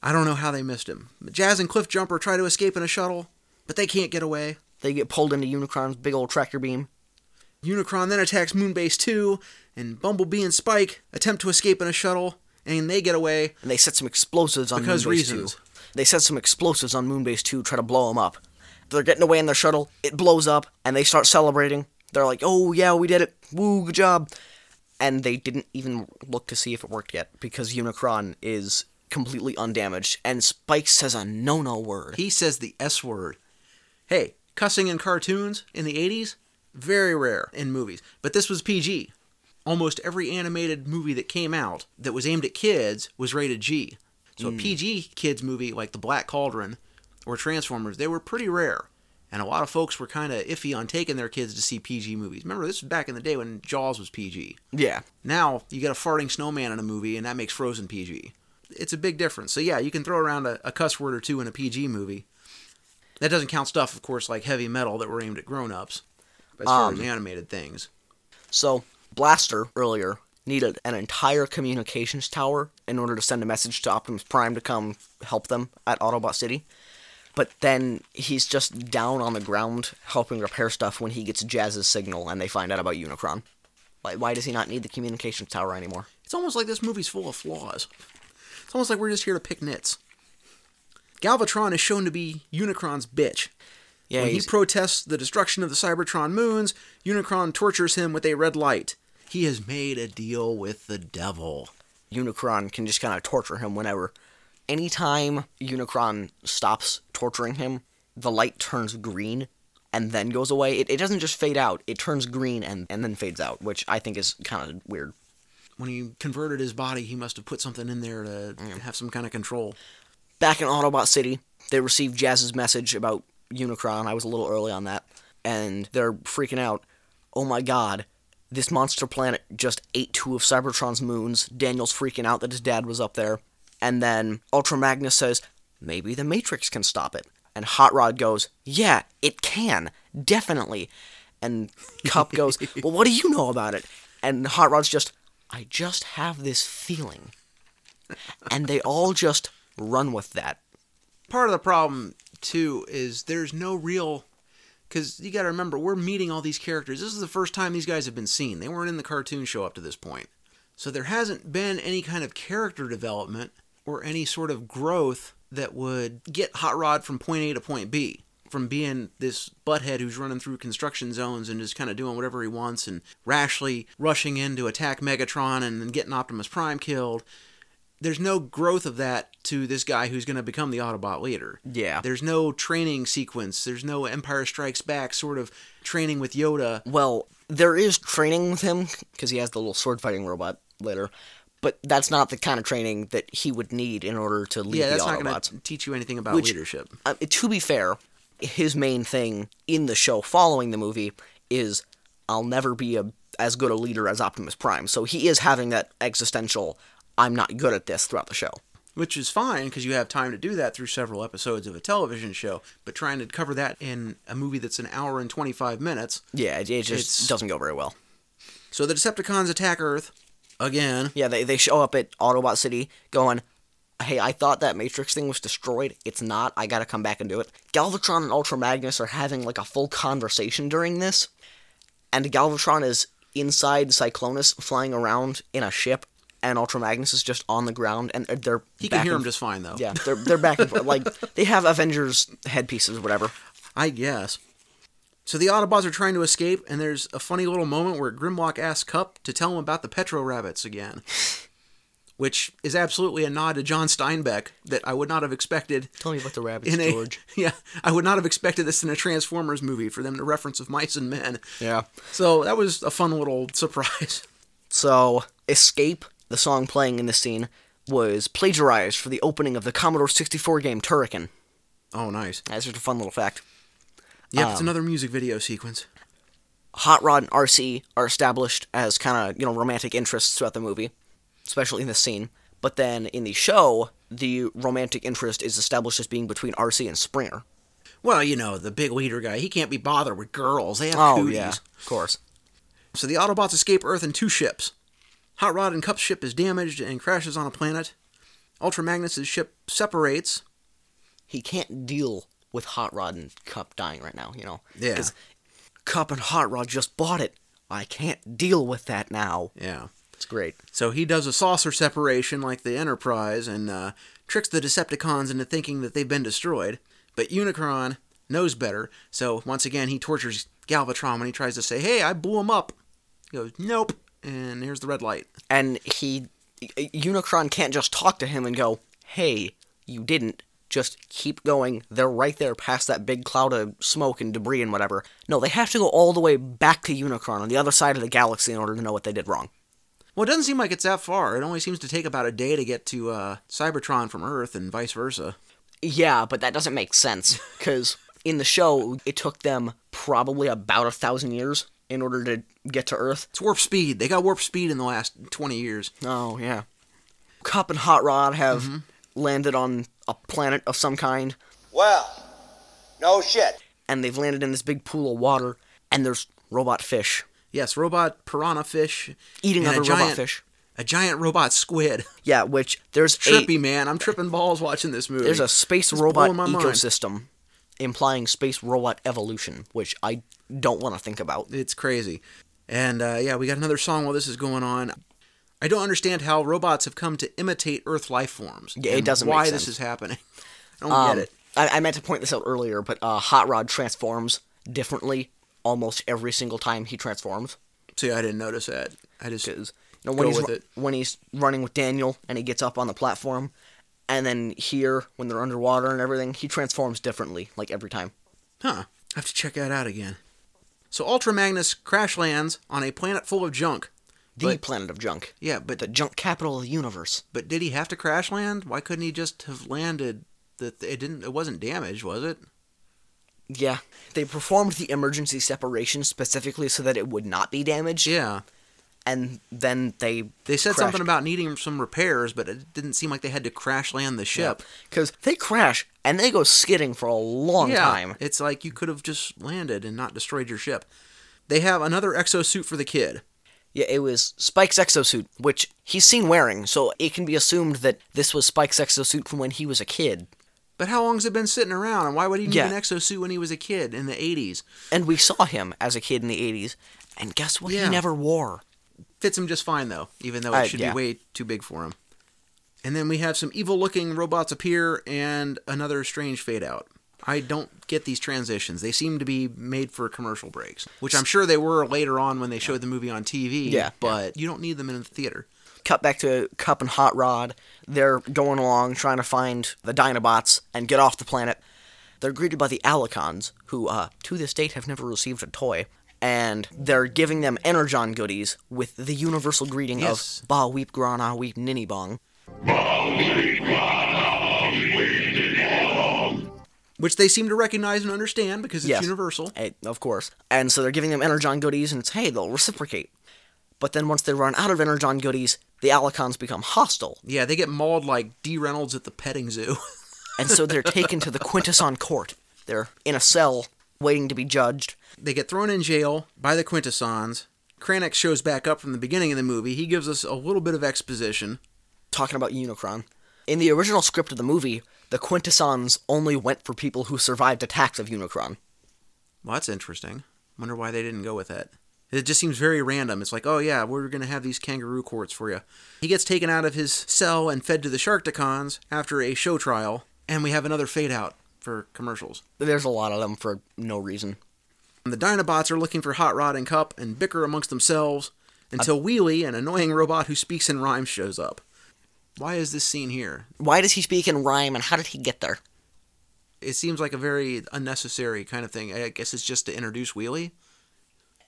I don't know how they missed him. Jazz and Cliffjumper try to escape in a shuttle, but they can't get away. They get pulled into Unicron's big old tractor beam. Unicron then attacks Moonbase 2, and Bumblebee and Spike attempt to escape in a shuttle, and they get away. and they set some explosives on Because Moonbase reasons. 2. They set some explosives on Moonbase 2, try to blow them up. They're getting away in their shuttle, it blows up, and they start celebrating. They're like, oh yeah, we did it. Woo, good job. And they didn't even look to see if it worked yet, because Unicron is completely undamaged, and Spike says a no-no word. He says the S word. Hey, cussing in cartoons in the 80s? Very rare in movies. But this was PG. Almost every animated movie that came out that was aimed at kids was rated G. So hmm. a PG kids movie like The Black Cauldron or Transformers, they were pretty rare. And a lot of folks were kind of iffy on taking their kids to see PG movies. Remember, this was back in the day when Jaws was PG. yeah. Now you get a farting snowman in a movie, and that makes Frozen PG. It's a big difference. So yeah, you can throw around a, a cuss word or two in a PG movie. That doesn't count stuff, of course, like heavy metal that were aimed at grown-ups. As far as animated things, So, Blaster, earlier, needed an entire communications tower in order to send a message to Optimus Prime to come help them at Autobot City. But then he's just down on the ground helping repair stuff when he gets Jazz's signal and they find out about Unicron. Why does he not need the communications tower anymore? It's almost like this movie's full of flaws. It's almost like we're just here to pick nits. Galvatron is shown to be Unicron's bitch. Yeah, when he protests the destruction of the Cybertron moons, Unicron tortures him with a red light. He has made a deal with the devil. Unicron can just kind of torture him whenever. Anytime Unicron stops torturing him, the light turns green and then goes away. It, it doesn't just fade out, it turns green and, and then fades out, which I think is kind of weird. When he converted his body, he must have put something in there to have some kind of control. Back in Autobot City, they receive Jazz's message about Unicron. I was a little early on that. And they're freaking out. Oh my god, this monster planet just ate two of Cybertron's moons. Daniel's freaking out that his dad was up there. And then Ultra Magnus says, maybe the Matrix can stop it. And Hot Rod goes, yeah, it can. Definitely. And Kup goes, *laughs* well, what do you know about it? And Hot Rod's just, I just have this feeling. And they all just run with that. Part of the problem, too, is there's no real. Because you got to remember, we're meeting all these characters. This is the first time these guys have been seen. They weren't in the cartoon show up to this point. So there hasn't been any kind of character development or any sort of growth that would get Hot Rod from point A to point B. From being this butthead who's running through construction zones and just kind of doing whatever he wants and rashly rushing in to attack Megatron and then getting Optimus Prime killed. There's no growth of that to this guy who's going to become the Autobot leader. Yeah. There's no training sequence. There's no Empire Strikes Back sort of training with Yoda. Well, there is training with him because he has the little sword fighting robot later, but that's not the kind of training that he would need in order to lead yeah, the that's not Autobots. going to teach you anything about Which- leadership. Uh, to be fair, his main thing in the show following the movie is I'll never be a as good a leader as Optimus Prime. So he is having that existential I'm not good at this throughout the show. Which is fine because you have time to do that through several episodes of a television show. But trying to cover that in a movie that's an hour and 25 minutes. Yeah, it, it just doesn't go very well. So the Decepticons attack Earth again. Yeah, they, they show up at Autobot City going, hey, I thought that Matrix thing was destroyed. It's not. I gotta come back and do it. Galvatron and Ultra Magnus are having like a full conversation during this, and Galvatron is inside Cyclonus flying around in a ship, and Ultra Magnus is just on the ground, and uh, they're He can hear him just fine, though. Yeah, they're they're back and forth. like *laughs* they have Avengers headpieces, or whatever. I guess. So the Autobots are trying to escape, and there's a funny little moment where Grimlock asks Kup to tell him about the Petro Rabbits again. *laughs* Which is absolutely a nod to John Steinbeck that I would not have expected Tell me about the rabbits, in a George. *laughs* yeah I would not have expected this in a Transformers movie for them to reference of mice and men. Yeah. So that was a fun little surprise. So, Escape, the song playing in this scene, was plagiarized for the opening of the Commodore 64 game Turrican. Oh, nice. That's just a fun little fact. Yep, it's Um, another music video sequence. Hot Rod and Arcee are established as kind of, you know, romantic interests throughout the movie, especially in this scene. But then in the show, the romantic interest is established as being between Arcee and Springer. Well, you know, the big leader guy, he can't be bothered with girls. They have Oh, cooties. yeah, of course. So the Autobots escape Earth in two ships. Hot Rod and Kup's ship is damaged and crashes on a planet. Ultra Magnus' ship separates. He can't deal with Hot Rod and Kup dying right now, you know? Yeah. 'Cause Kup and Hot Rod just bought it. I can't deal with that now. Yeah. It's great. So he does a saucer separation like the Enterprise and uh, tricks the Decepticons into thinking that they've been destroyed. But Unicron knows better, so once again he tortures Galvatron when he tries to say, "Hey, I blew him up." He goes, "Nope," and here's the red light. and he Unicron can't just talk to him and go, "Hey, you didn't." Just keep going. They're right there past that big cloud of smoke and debris and whatever. No, they have to go all the way back to Unicron on the other side of the galaxy in order to know what they did wrong. Well, it doesn't seem like it's that far. It only seems to take about a day to get to uh, Cybertron from Earth, and vice versa. Yeah, but that doesn't make sense because in the show it took them probably about a thousand years in order to get to Earth. It's warp speed. They got warp speed in the last 20 years. Oh yeah. Kup and Hot Rod have mm-hmm. landed on a planet of some kind. Well, no shit. and they've landed in this big pool of water, and there's robot fish Yes, robot piranha fish eating other a giant, robot fish. a giant robot squid. Yeah, which there's Trippy a man, I'm tripping balls watching this movie. there's a space It's robot blowing my mind. ecosystem implying space robot evolution, which I don't want to think about. It's crazy. And uh, yeah, we got another song while this is going on. I don't understand how robots have come to imitate Earth life forms. Yeah, it doesn't make Why this is happening? *laughs* I don't Um, get it. I, I meant to point this out earlier, but uh, Hot Rod transforms differently almost every single time he transforms. See, I didn't notice that. I just you know Go when he's with ru- it. when he's running with Daniel and he gets up on the platform, and then here when they're underwater and everything, he transforms differently like every time. Huh. I have to check that out again. So Ultra Magnus crash lands on a planet full of junk. The But- planet of junk, Yeah, but the junk capital of the universe. but did he have to crash land? Why couldn't he just have landed? That it didn't. It wasn't damaged, was it? Yeah, they performed the emergency separation specifically so that it would not be damaged, Yeah. and then they They said crashed. something about needing some repairs, but it didn't seem like they had to crash land the ship. because they crash and they go skidding for a long yeah, time. It's like you could have just landed and not destroyed your ship. They have another exosuit for the kid. Yeah, it was Spike's exosuit, which he's seen wearing, so it can be assumed that this was Spike's exosuit from when he was a kid. But how long has it been sitting around? And why would he need Yeah. an exosuit when he was a kid in the 80s? And we saw him as a kid in the 80s, and guess what Yeah. he never wore? Fits him just fine, though, even though it Uh, should yeah. be way too big for him. And then we have some evil looking robots appear and another strange fade out. I don't get these transitions. They seem to be made for commercial breaks, which I'm sure they were later on when they showed the movie on TV. Yeah. But you don't need them in the theater. Cut back to Kup and Hot Rod. They're going along trying to find the Dinobots and get off the planet. They're greeted by the Alicons, who, uh, to this date, have never received a toy. And they're giving them Energon goodies with the universal greeting Yes. of Ba Weep Grana Weep Ninny Bong. Which they seem to recognize and understand because it's Yes. universal. Eh, of course. And so they're giving them Energon goodies, and it's, hey, they'll reciprocate. But then once they run out of Energon goodies, the Alicons become hostile. Yeah, they get mauled like D. Reynolds at the petting zoo. *laughs* And so they're taken to the Quintesson court. They're in a cell, waiting to be judged. they get thrown in jail by the Quintessons. Kranix shows back up from the beginning of the movie. He gives us a little bit of exposition. Talking about Unicron. In the original script of the movie, the Quintessons only went for people who survived attacks of Unicron. Well, that's interesting. Wonder why they didn't go with that. It just seems very random. It's like, oh yeah, we're gonna have these kangaroo courts for you. He gets taken out of his cell and fed to the Sharkticons after a show trial, and we have another fade out for commercials. There's a lot of them for no reason. The Dinobots are looking for Hot Rod and Kup and bicker amongst themselves until Wheelie, an annoying robot who speaks in rhymes, shows up. Why is this scene here? Why does he speak in rhyme and how did he get there? It seems like a very unnecessary kind of thing. I guess it's just to introduce Wheelie.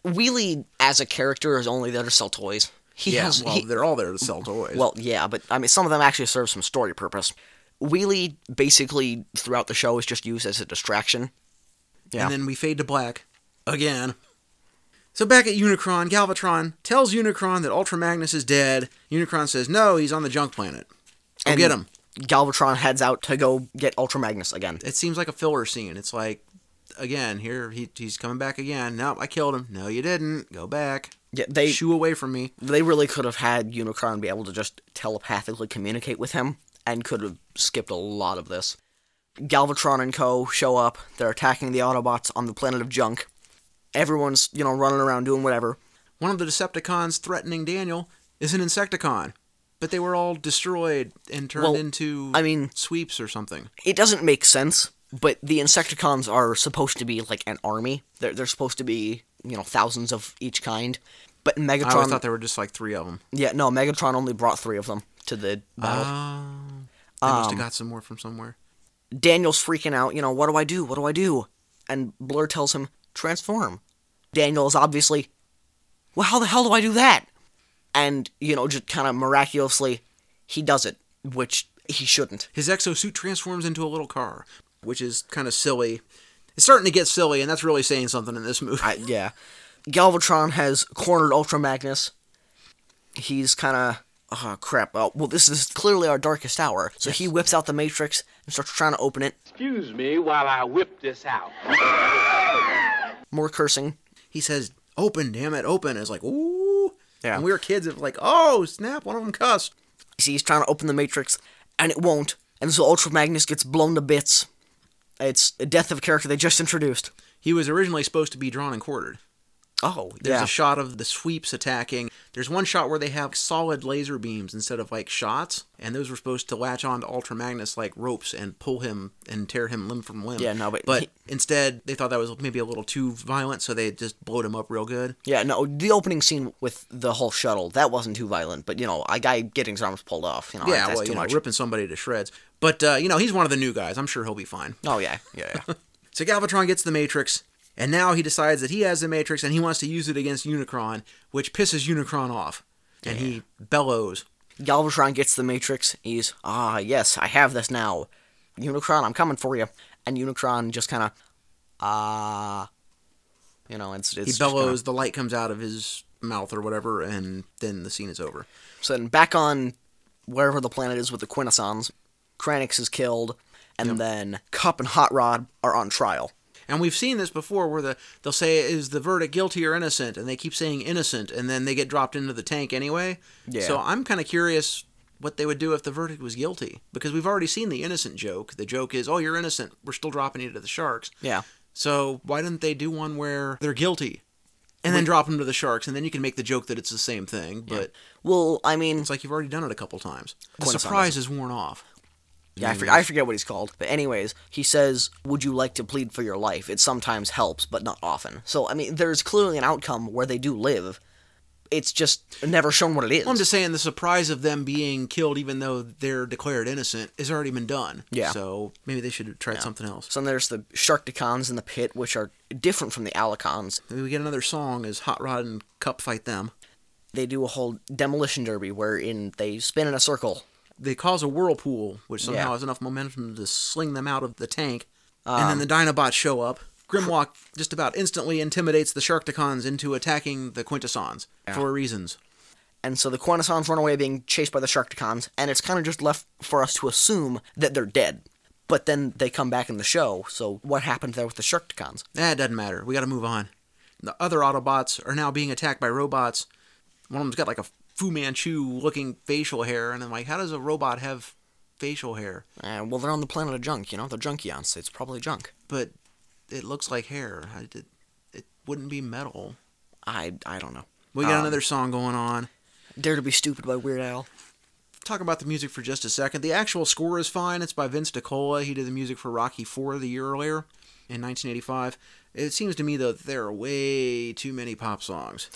Wheelie, as a character, is only there to sell toys. He yeah, has. well, he- they're all there to sell toys. well, yeah, but I mean, some of them actually serve some story purpose. Wheelie, basically, throughout the show, is just used as a distraction. Yeah. And then we fade to black again. So back at Unicron, Galvatron tells Unicron that Ultra Magnus is dead. Unicron says, no, he's on the junk planet. Go And get him. Galvatron heads out to go get Ultra Magnus again. It seems like a filler scene. It's like, again, here, he, he's coming back again. No, I killed him. No, you didn't. Go back. Yeah, they Shoo away from me. they really could have had Unicron be able to just telepathically communicate with him and could have skipped a lot of this. Galvatron and co show up. They're attacking the Autobots on the planet of junk. Everyone's, you know, running around doing whatever. One of the Decepticons threatening Daniel is an Insecticon. But they were all destroyed and turned Well, into I mean- sweeps or something. It doesn't make sense, but the Insecticons are supposed to be like an army. They're, they're supposed to be, you know, thousands of each kind. But Megatron, I always thought there were just like three of them. yeah, no, Megatron only brought three of them to the battle. Oh. They must have Um, got some more from somewhere. Daniel's freaking out, you know, what do I do? What do I do? And Blur tells him, transform. Daniel is obviously, well, how the hell do I do that? And, you know, just kind of miraculously, he does it, which he shouldn't. His exosuit transforms into a little car, which is kind of silly. It's starting to get silly, and that's really saying something in this movie. I, yeah. Galvatron has cornered Ultra Magnus. He's kind of, oh, crap. Oh, well, this is clearly our darkest hour. So he whips out the Matrix and starts trying to open it. Excuse me while I whip this out. More cursing. He says, "Open, damn it, open!" It's like, ooh. Yeah. And we were kids, it was like, oh, snap, one of them cussed. You See, he's trying to open the Matrix, and it won't. And so Ultra Magnus gets blown to bits. It's a death of a character they just introduced. He was originally supposed to be drawn and quartered. Oh, There's yeah. a shot of the sweeps attacking. There's one shot where they have solid laser beams instead of like shots, and those were supposed to latch on to Ultra Magnus like ropes and pull him and tear him limb from limb. Yeah, no, but but he- instead they thought that was maybe a little too violent, so they just blowed him up real good. yeah, no, the opening scene with the whole shuttle, that wasn't too violent, but, you know, a guy getting his arms pulled off, you know, yeah, that's well, too you know, much. ripping somebody to shreds. But uh, you know, he's one of the new guys. I'm sure he'll be fine. Oh, yeah, yeah, yeah. *laughs* So Galvatron gets the Matrix, and now he decides that he has the Matrix and he wants to use it against Unicron, which pisses Unicron off, and he bellows. Galvatron gets the Matrix. He's, ah, yes, I have this now. Unicron, I'm coming for you. And Unicron just kind of, ah, you know, it's, it's He just kinda- bellows, the light comes out of his mouth or whatever, and then the scene is over. So then back on wherever the planet is with the Quintessons, Kranix is killed, and then Kup and Hot Rod are on trial. And we've seen this before where the they'll say is the verdict guilty or innocent and they keep saying innocent and then they get dropped into the tank anyway. Yeah. So I'm kind of curious what they would do if the verdict was guilty because we've already seen the innocent joke. The joke is, "Oh, you're innocent. We're still dropping you to the sharks." Yeah. So why didn't they do one where they're guilty and then drop them to the sharks and then you can make the joke that it's the same thing, but Well, I mean, it's like you've already done it a couple times. The surprise is worn off. Yeah, I, for, I forget what he's called. But anyways, he says, "Would you like to plead for your life? It sometimes helps, but not often." So I mean, there's clearly an outcome where they do live. It's just never shown what it is. Well, I'm just saying the surprise of them being killed, even though they're declared innocent, has already been done. Yeah. So maybe they should have tried something else. so then there's the Shark Sharkticons in the pit, which are different from the Alicons. Maybe we get another song as Hot Rod and Kup fight them. They do a whole demolition derby wherein they spin in a circle. They cause a whirlpool, which somehow Yeah. has enough momentum to sling them out of the tank. Um, and then the Dinobots show up. Grimlock just about instantly intimidates the Sharkticons into attacking the Quintessons for reasons. And so the Quintessons run away being chased by the Sharkticons, and it's kind of just left for us to assume that they're dead. But then they come back in the show, so what happened there with the Sharkticons? That doesn't matter. We got to move on. The other Autobots are now being attacked by robots. One of them's got like a Fu Manchu looking facial hair, and I'm like, how does a robot have facial hair? Uh, well, they're on the planet of junk, you know? They're junkions. It's probably junk. But it looks like hair. I did, it wouldn't be metal. I, I don't know. We got Um, another song going on. Dare to be Stupid by Weird Al. Talk about the music for just a second. The actual score is fine. It's by Vince DiCola. He did the music for Rocky IV the year earlier in 1985. It seems to me though that there are way too many pop songs.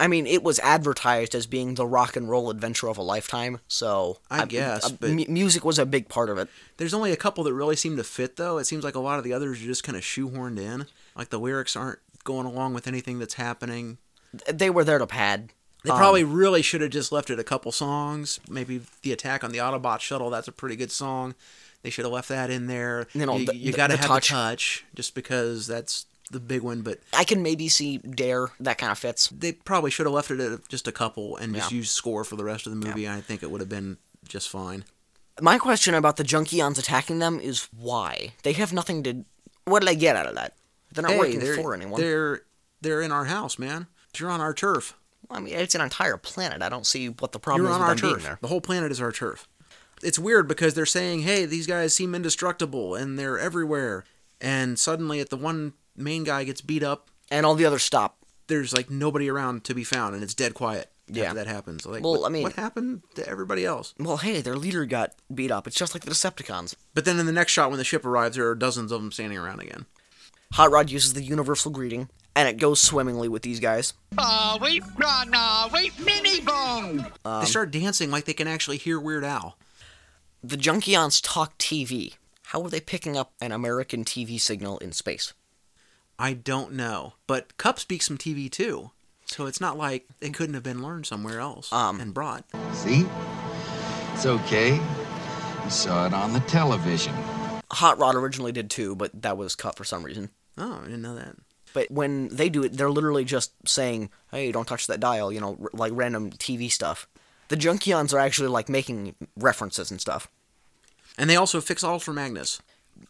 I mean, it was advertised as being the rock and roll adventure of a lifetime, so I guess, uh, music was a big part of it. There's only a couple that really seem to fit though. It seems like a lot of the others are just kind of shoehorned in. Like the lyrics aren't going along with anything that's happening. They were there to pad. They Um, probably really should have just left it a couple songs. Maybe the attack on the Autobot shuttle. That's a pretty good song. They should have left that in there. You know, you, you got to have touch. touch, just because that's the big one. But I can maybe see Dare. That kind of fits. they probably should have left it at just a couple and just Yeah. used score for the rest of the movie. I think it would have been just fine. My question about the Junkions attacking them is why? They have nothing to. What did I get out of that? They're not hey, working they're, for anyone. They're they're in our house, man. You're on our turf. I mean, it's an entire planet. I don't see what the problem You're is on with our turf. there. The whole planet is our turf. It's weird because they're saying, "Hey, these guys seem indestructible and they're everywhere," and suddenly, at the one main guy gets beat up, And all the others stop. there's like nobody around to be found, and it's dead quiet. Yeah. that happens. Like, Well, what, I mean- what happened to everybody else? Well, hey, their leader got beat up. It's just like the Decepticons. But then in the next shot, when the ship arrives, there are dozens of them standing around again. Hot Rod uses the universal greeting, and it goes swimmingly with these guys. Oh, we run, we mini bone. Um, they start dancing like they can actually hear Weird Al. The Junkions talk TV. How are they picking up an American TV signal in space? I don't know, but Kup speaks some TV too, so it's not like it couldn't have been learned somewhere else Um, and brought. See? It's okay. You saw it on the television. Hot Rod originally did too, but that was cut for some reason. Oh, I didn't know that. But when they do it, they're literally just saying, "Hey, don't touch that dial," you know, r- like random TV stuff. The Junkions are actually like making references and stuff. And they also fix all for Magnus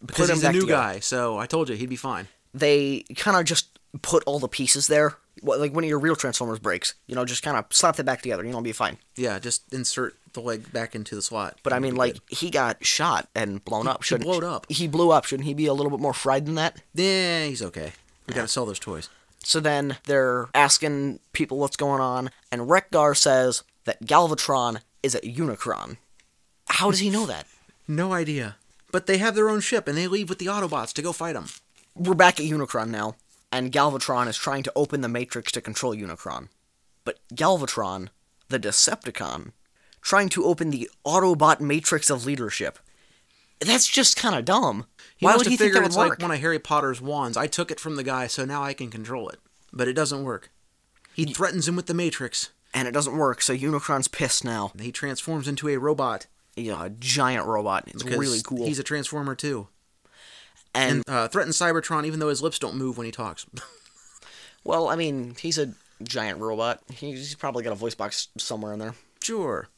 because him he's a new together. guy. So I told you he'd be fine. They kind of just put all the pieces there. Like when your real Transformers breaks, you know, just kind of slap it back together. You know, it'll be fine. Yeah, just insert the leg back into the slot. But I mean, like he got shot and blown up. he Shouldn't blowed up. He blew up. Shouldn't he be a little bit more fried than that? yeah, he's okay. We gotta sell those toys. So then they're asking people what's going on, and Wreck-Gar says that Galvatron is a Unicron. How does he know that? No idea. But they have their own ship, and they leave with the Autobots to go fight them. We're back at Unicron now, and Galvatron is trying to open the Matrix to control Unicron. But Galvatron, the Decepticon, trying to open the Autobot Matrix of leadership. That's just kind of dumb. He Why would he think that would it's work? like one of Harry Potter's wands. I took it from the guy, so now I can control it. But it doesn't work. He threatens him with the Matrix. and it doesn't work, so Unicron's pissed now. He transforms into a robot. Yeah, a giant robot. It's because really cool. He's a transformer too, and and uh, threatens Cybertron even though his lips don't move when he talks. *laughs* well, I mean, he's a giant robot. He's probably got a voice box somewhere in there. sure.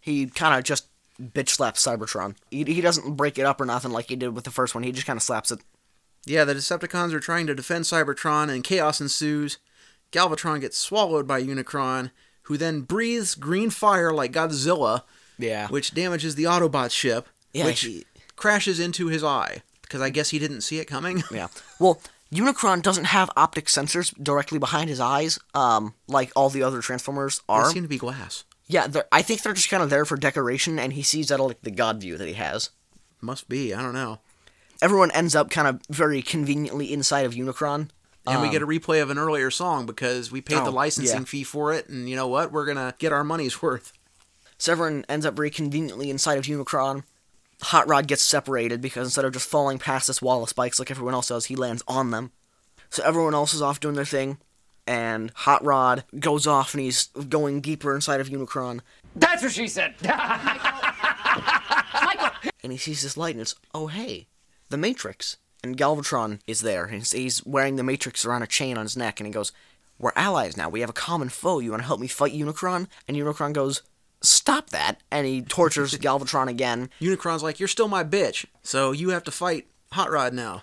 He kind of just bitch slaps Cybertron. He, he doesn't break it up or nothing like he did with the first one. He just kind of slaps it. Yeah, the Decepticons are trying to defend Cybertron, and chaos ensues. Galvatron gets swallowed by Unicron, who then breathes green fire like Godzilla, Yeah. which damages the Autobot ship, Yeah, which he- crashes into his eye. Because I guess he didn't see it coming. *laughs* Yeah. Well, Unicron doesn't have optic sensors directly behind his eyes, um, like all the other Transformers They are. seem to be glass. Yeah, I think they're just kind of there for decoration, and he sees that like the god view that he has. Must be. I don't know. Everyone ends up kind of very conveniently inside of Unicron. And we Um, get a replay of an earlier song because we paid Oh, the licensing yeah. fee for it, and you know what? We're gonna get our money's *laughs* worth. So everyone ends up very conveniently inside of Unicron. Hot Rod gets separated because instead of just falling past this wall of spikes like everyone else does, he lands on them. So everyone else is off doing their thing, and Hot Rod goes off and he's going deeper inside of Unicron, That's what she said. *laughs* and he sees this light and it's, oh hey, the Matrix. And Galvatron is there, and he's- he's wearing the Matrix around a chain on his neck, and he goes, We're allies now, we have a common foe, you wanna help me fight Unicron? And Unicron goes, Stop that! And he tortures *laughs* Galvatron again, Unicron's like, "You're still my bitch, so you have to fight Hot Rod now."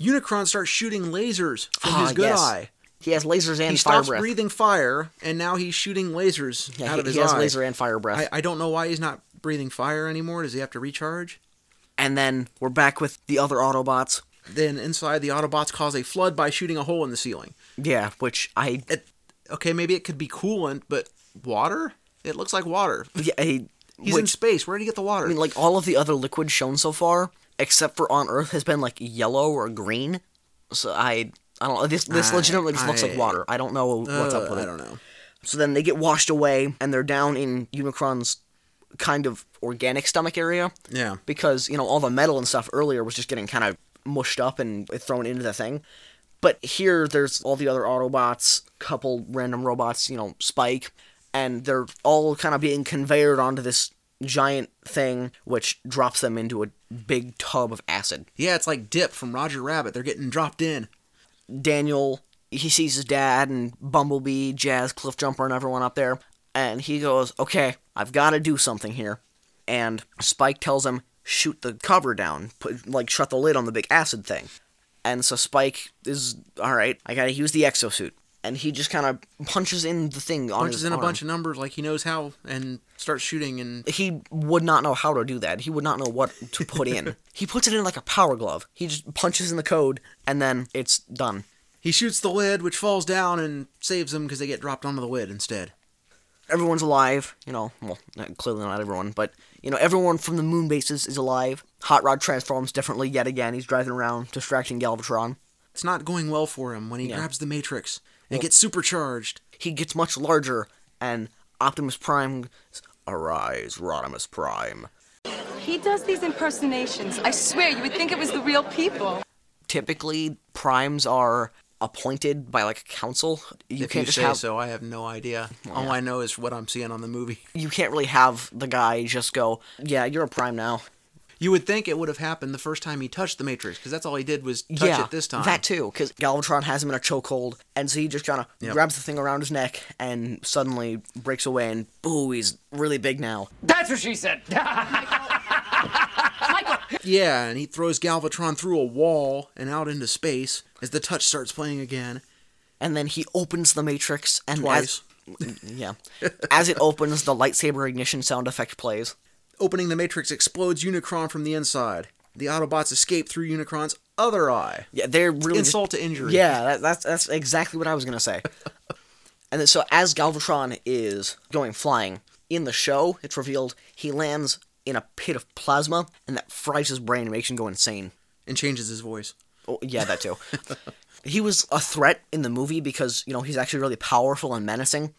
Unicron starts shooting lasers from Ah, his good yes. eye. He has lasers and fire breath. he fire stops breath. breathing fire, and now he's shooting lasers Yeah, out he, of his he has eye. laser and fire breath. I, I don't know why he's not breathing fire anymore. Does he have to recharge? And then we're back with the other Autobots. Then inside, the Autobots cause a flood by shooting a hole in the ceiling. Yeah, which I It, okay, maybe it could be coolant, but water? It looks like water. yeah, I, *laughs* He's which, in space. Where did he get the water? I mean, like all of the other liquids shown so far, except for on Earth, has been like yellow or green. So I, I don't know. This this I- legitimately just looks like water. I don't know what's up Uh, with it. I don't know. So then they get washed away, and they're down in Unicron's kind of organic stomach area Yeah. because you know all the metal and stuff earlier was just getting kind of mushed up and thrown into the thing. But here, there's all the other Autobots, couple random robots, you know, Spike, and they're all kind of being conveyed onto this giant thing, which drops them into a big tub of acid. Yeah, it's like Dip from Roger Rabbit. They're getting dropped in. Daniel, he sees his dad and Bumblebee, Jazz, Cliffjumper, and everyone up there, and he goes, "Okay, I've got to do something here." And Spike tells him, "Shoot the cover down, put like shut the lid on the big acid thing." And so Spike is all right. I gotta use the exosuit, and he just kind of punches in the thing on Punches in a bunch of numbers like he knows how and starts shooting and He would not know how to do that. He would not know what to put in. *laughs* he puts it in like a power glove. He just punches in the code, and then it's done. he shoots the lid which falls down and saves them because they get dropped onto the lid instead. everyone's alive. You know, well, not- clearly not everyone, but you know, everyone from the moon bases is alive. Hot Rod transforms differently yet again. He's driving around, distracting Galvatron. It's not going well for him when he Yeah. grabs the Matrix and gets supercharged. He gets much larger, and Optimus Prime, arise, Rodimus Prime. He does these impersonations. I swear, you would think it was the real people. Typically, primes are appointed by like a council. You if can't you just say have. so, I have no idea. Oh, All I know is what I'm seeing on the movie. You can't really have the guy just go, "Yeah, you're a prime now." You would think it would have happened the first time he touched the Matrix because that's all he did was touch yeah, it this time. that too, because Galvatron has him in a chokehold, and so he just kind of Yep. grabs the thing around his neck and suddenly breaks away, and boo, he's really big now. That's what she said. *laughs* Yeah, and he throws Galvatron through a wall and out into space, As the touch starts playing again. And then he opens the Matrix and Twice. As, *laughs* yeah. as it opens, the lightsaber ignition sound effect plays. Opening the Matrix explodes Unicron from the inside. The Autobots escape through Unicron's other eye. Yeah, they're really insult to injury. Yeah, that, that's that's exactly what I was gonna say. *laughs* and then, so as Galvatron is going flying in the show, it's revealed he lands in a pit of plasma, and that fries his brain and makes him go insane. And changes his voice. Oh, yeah, that too. *laughs* he was a threat in the movie because you know he's actually really powerful and menacing.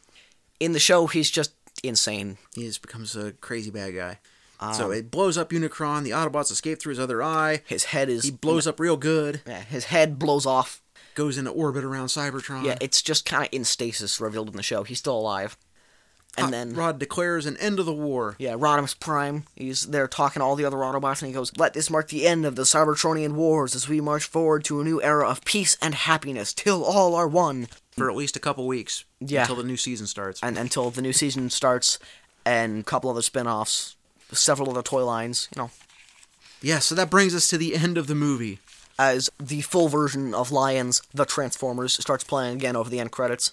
In the show, he's just insane. He just becomes a crazy bad guy. Um, so it blows up Unicron. The Autobots escape through his other eye. His head is He blows up real good. Yeah, his head blows off. Goes into orbit around Cybertron. Yeah, it's just kind of in stasis revealed in the show. He's still alive. And Hot then Rod declares an end of the war. Yeah, Rodimus Prime. He's there talking to all the other Autobots, and he goes, "Let this mark the end of the Cybertronian wars as we march forward to a new era of peace and happiness till all are one." For at least a couple weeks. Yeah. Until the new season starts. And until the new season starts, and a couple other spin-offs, several other toy lines, you know, Yeah, so that brings us to the end of the movie. as the full version of Lions, the Transformers, starts playing again over the end credits.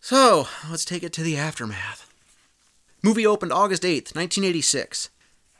So, let's take it to the aftermath. Movie opened August 8th, 1986.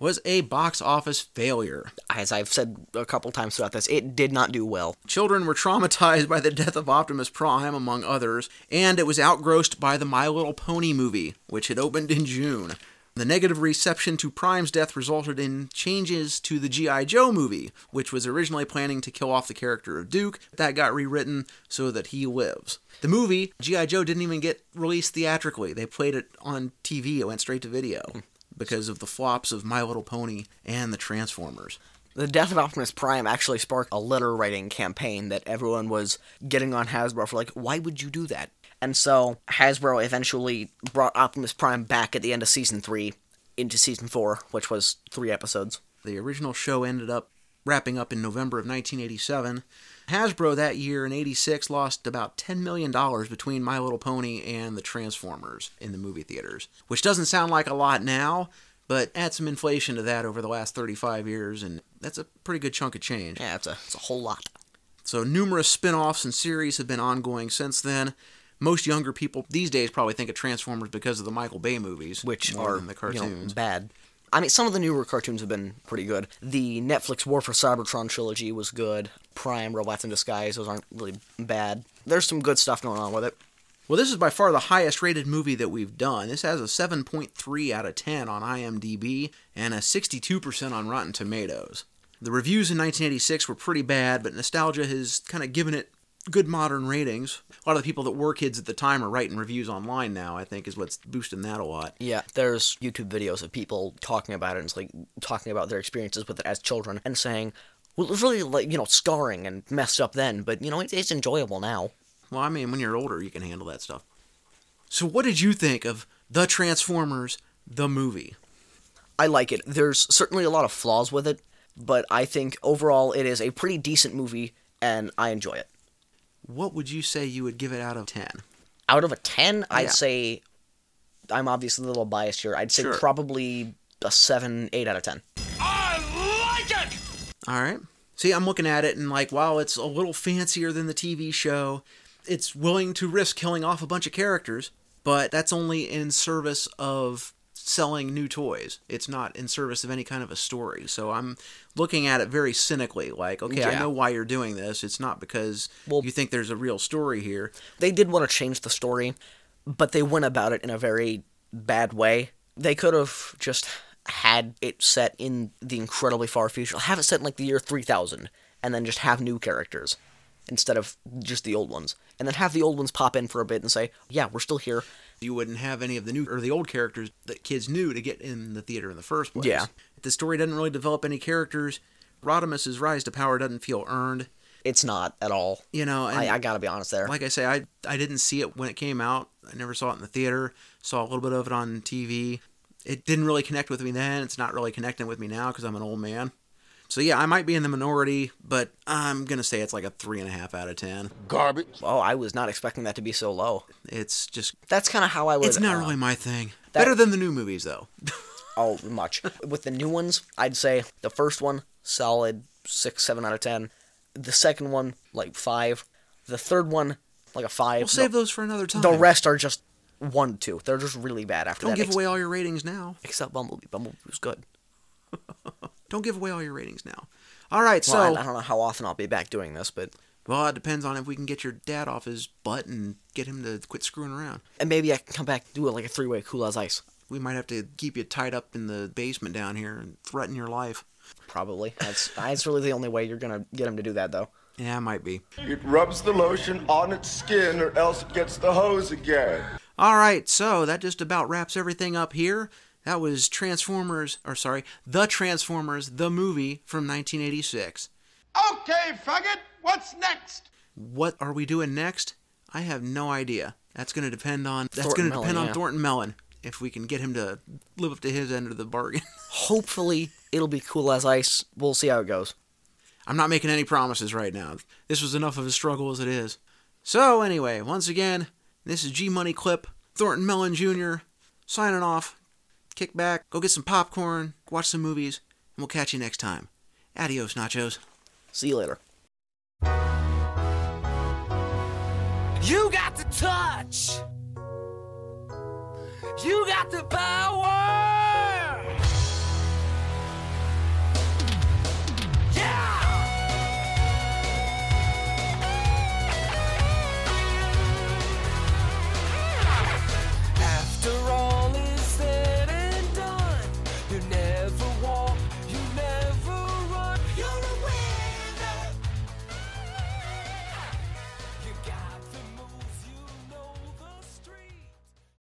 Was a box office failure. As I've said a couple times throughout this, it did not do well. Children were traumatized by the death of Optimus Prime, among others, and it was outgrossed by the My Little Pony movie, which had opened in June. The negative reception to Prime's death resulted in changes to the G.I. Joe movie, which was originally planning to kill off the character of Duke. That got rewritten so that he lives. The movie, G.I. Joe, didn't even get released theatrically. They played it on TV, it went straight to video hmm. Because of the flops of My Little Pony and the Transformers. The death of Optimus Prime actually sparked a letter writing campaign that everyone was getting on Hasbro for, like, why would you do that? And so Hasbro eventually brought Optimus Prime back at the end of season three into season four, which was three episodes. The original show ended up wrapping up in November of 1987. Hasbro that year in 86 lost about $10 million between My Little Pony and the Transformers in the movie theaters, which doesn't sound like a lot now, but add some inflation to that over the last 35 years, and that's a pretty good chunk of change. Yeah, it's a, it's a whole lot. So numerous spin offs and series have been ongoing since then. Most younger people these days probably think of Transformers because of the Michael Bay movies, which are the you know, cartoons. bad. I mean, some of the newer cartoons have been pretty good. The Netflix War for Cybertron trilogy was good. Prime, Robots in Disguise, those aren't really bad. There's some good stuff going on with it. Well, this is by far the highest rated movie that we've done. This has a 7.3 out of 10 on IMDb and a 62% on Rotten Tomatoes. The reviews in 1986 were pretty bad, but nostalgia has kind of given it good modern ratings. A lot of the people that were kids at the time are writing reviews online now, I think, is what's boosting that a lot. Yeah, there's YouTube videos of people talking about it and it's like talking about their experiences with it as children and saying, well, it was really like, you know, scarring and messed up then, but, you know, it's, it's enjoyable now. Well, I mean, when you're older, you can handle that stuff. So, what did you think of The Transformers, the movie? I like it. There's certainly a lot of flaws with it, but I think overall it is a pretty decent movie and I enjoy it. What would you say you would give it out of 10? Out of a 10, I'd Yeah. say I'm obviously a little biased here. I'd say Sure. probably a 7, 8 out of 10. I like it! All right. See, I'm looking at it and like, wow, it's a little fancier than the TV show. It's willing to risk killing off a bunch of characters, but that's only in service of selling new toys. It's not in service of any kind of a story. So I'm looking at it very cynically like, okay, I know why you're doing this. It's not because well, you think there's a real story here. They did want to change the story, but they went about it in a very bad way. They could have just had it set in the incredibly far future. Have it set in like the year 3000 and then just have new characters instead of just the old ones. And then have the old ones pop in for a bit and say, "Yeah, we're still here." You wouldn't have any of the new or the old characters that kids knew to get in the theater in the first place. Yeah. The story doesn't really develop any characters. Rodimus's rise to power doesn't feel earned. It's not at all. You know, and I, I got to be honest there. like I say, I I didn't see it when it came out. I never saw it in the theater. Saw a little bit of it on TV. It didn't really connect with me then. It's not really connecting with me now because I'm an old man. So yeah, I might be in the minority, but I'm gonna say it's like a three and a half out of ten. Garbage. Oh, I was not expecting that to be so low. It's just That's kind of how I would. it's not uh, really my thing. that- Better than the new movies though. *laughs* Oh, much. With the new ones, I'd say the first one, solid six, seven out of ten. The second one, like five. The third one, like a five. We'll save the, those for another time. The rest are just one, two. They're just really bad after Don't that. give ex- away all your ratings now. Except Bumblebee. Bumblebee was good. *laughs* Don't give away all your ratings now. All right, Well, so I, I don't know how often I'll be back doing this, but well, it depends on if we can get your dad off his butt and get him to quit screwing around. and maybe I can come back do it like a three-way cool as ice. We might have to keep you tied up in the basement down here and threaten your life. Probably. That's that's really the only way you're gonna get him to do that, though. Yeah, it might be. It rubs the lotion on its skin or else it gets the hose again. All right, so that just about wraps everything up here. That was Transformers, or sorry, The Transformers, the movie from 1986. Okay, faggot, what's next? What are we doing next? I have no idea. That's going to depend on that's Thornton going to depend Mellon, on yeah. Thornton Mellon if we can get him to live up to his end of the bargain. *laughs* Hopefully, it'll be cool as ice. We'll see how it goes. I'm not making any promises right now. This was enough of a struggle as it is. So anyway, once again, this is G Money Clip, Thornton Mellon Jr. signing off. Kick back, go get some popcorn, watch some movies, and we'll catch you next time. Adios, nachos. See you later. You got the touch. You got the power.